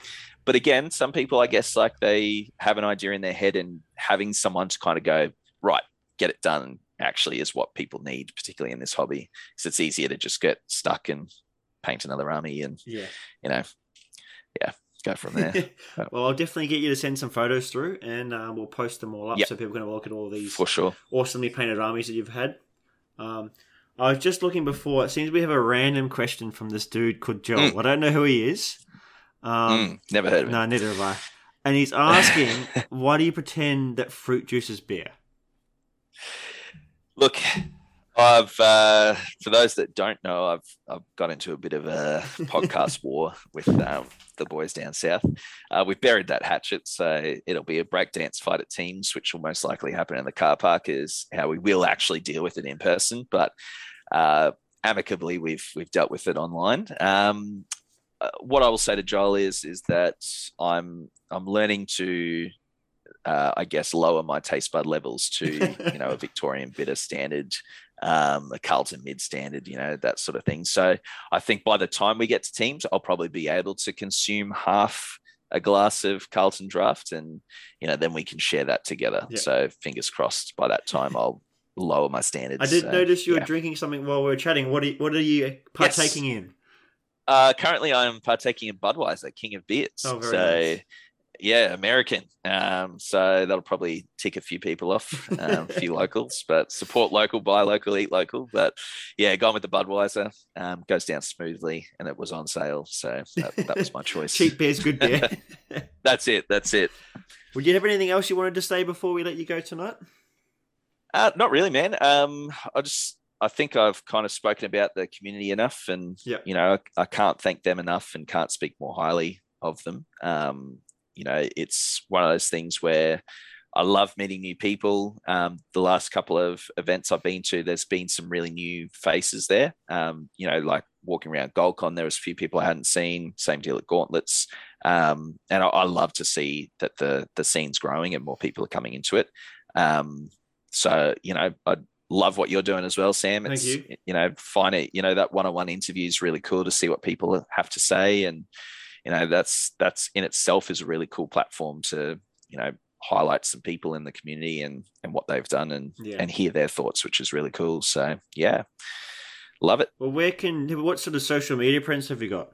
but again, some people, I guess, like they have an idea in their head and having someone to kind of go, right, get it done actually is what people need, particularly in this hobby. Because it's easier to just get stuck and paint another army and, yeah. you know, yeah, go from there. well, I'll definitely get you to send some photos through, and uh, we'll post them all up yep. so people can look at all these for sure awesomely painted armies that you've had. Um, I was just looking before. It seems we have a random question from this dude called Joel. Mm. I don't know who he is. Um, mm, never heard of him. No, neither have I. And he's asking, why do you pretend that fruit juice is beer? Look, I've uh, for those that don't know, I've I've got into a bit of a podcast war with um, the boys down south. Uh, we've buried that hatchet, so it'll be a breakdance fight at teams, which will most likely happen in the car park. Is how we will actually deal with it in person, but uh, amicably we've we've dealt with it online. Um, uh, what I will say to Joel is is that I'm I'm learning to uh, I guess lower my taste bud levels to you know a Victorian bitter standard um, a Carlton mid standard, you know, that sort of thing. So I think by the time we get to teams, I'll probably be able to consume half a glass of Carlton draft and, you know, then we can share that together. Yeah. So fingers crossed by that time I'll lower my standards. I did so, notice you were yeah. drinking something while we were chatting. What are you, what are you partaking yes. in? Uh, currently, I'm partaking in Budweiser, King of Beers. Oh, so nice yeah, American. Um, so that'll probably tick a few people off, um, a few locals, but support local, buy local, eat local. But yeah, gone with the Budweiser. Um, goes down smoothly, and it was on sale, so that, that was my choice. Cheap beer's good beer. that's it. That's it. Would you have anything else you wanted to say before we let you go tonight? Uh, not really, man. Um, I just I think I've kind of spoken about the community enough, and yep. you know, I, I, can't thank them enough, and can't speak more highly of them. Um, you know, it's one of those things where I love meeting new people. Um, the last couple of events I've been to, there's been some really new faces there. Um, you know, like walking around GoldCon, there was a few people I hadn't seen. Same deal at Gauntlets, um, and I, I, love to see that the the scene's growing and more people are coming into it. Um, so you know, I love what you're doing as well, Sam. It's, Thank you. You know, find it. You know, that one-on-one interview is really cool to see what people have to say and you know that's that's in itself is a really cool platform to you know highlight some people in the community and and what they've done and yeah. and hear their thoughts which is really cool. So yeah. Love it. Well where can what sort of social media prints have you got?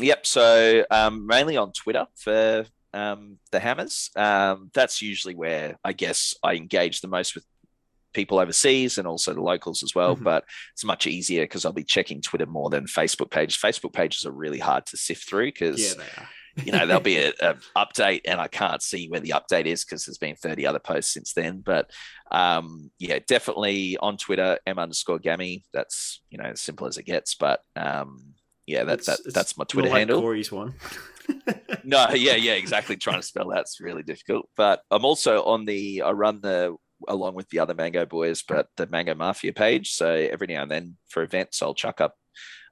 Yep. So um, mainly on twitter for um, the hammers. Um, that's usually where i guess i engage the most with people overseas and also the locals as well. Mm-hmm. But it's much easier because I'll be checking Twitter more than Facebook pages. Facebook pages are really hard to sift through because. Yeah, you know there'll be an update and i can't see where the update is because there's been 30 other posts since then but um, yeah definitely on twitter m underscore Gammie that's you know as simple as it gets but um, yeah that's that that's my twitter handle Corey's one no yeah yeah exactly trying to spell that's really difficult but i'm also on the i run the along with the other Mango Boys, but the Mango Mafia page. So every now and then for events, I'll chuck up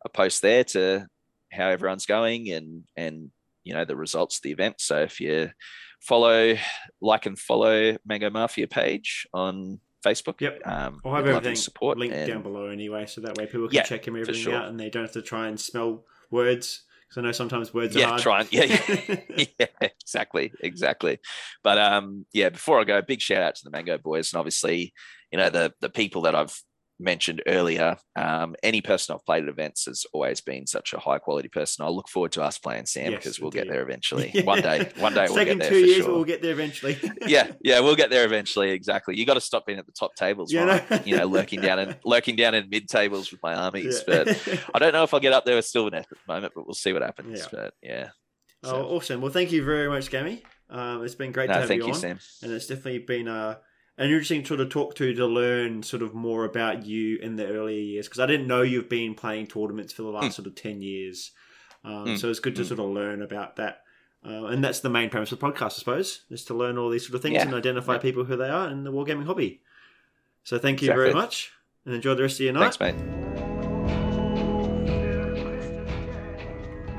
a post there to how everyone's going and and you know the results of the event. So if you follow, like and follow Mango Mafia page on Facebook. Yep. Um, I'll have everything support linked and, down below anyway, so that way people can yeah, check him everything sure. out and they don't have to try and smell words because I know sometimes words yeah, are hard. Try yeah, yeah, yeah, exactly, exactly. But um, yeah, before I go, big shout out to the Mango Boys and obviously, you know, the the people that I've mentioned earlier, um, any person I've played at events has always been such a high quality person. I look forward to us playing Sam because we'll get there eventually. Yeah. One day, one day we'll get there. two years, sure. we'll get there eventually. yeah, yeah, we'll get there eventually. Exactly. You got to stop being at the top tables, yeah, no. you know, lurking down and lurking down in mid tables with my armies. Yeah. But I don't know if I'll get up there with Sylvaneth at the moment, but we'll see what happens. Yeah. But yeah. So. Oh, awesome. Well, thank you very much, Gammie. Um, it's been great no, to have you, you on. Sam. And it's definitely been a an interesting sort of talk to to learn sort of more about you in the earlier years because I didn't know you've been playing tournaments for the last mm. sort of 10 years. Um, mm. So it's good to mm. sort of learn about that. Uh, and that's the main premise of the podcast, I suppose, is to learn all these sort of things yeah. and identify yeah. people who they are in the wargaming hobby. So thank you exactly. very much. and enjoy the rest of your night. Thanks, mate.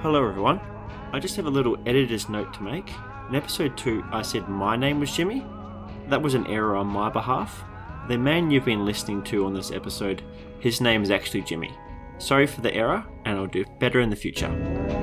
Hello, everyone. I just have a little editor's note to make. In episode 2, I said my name was Jimmy. That was an error on my behalf. The man you've been listening to on this episode, his name is actually Jimmy. Sorry for the error, and I'll do better in the future.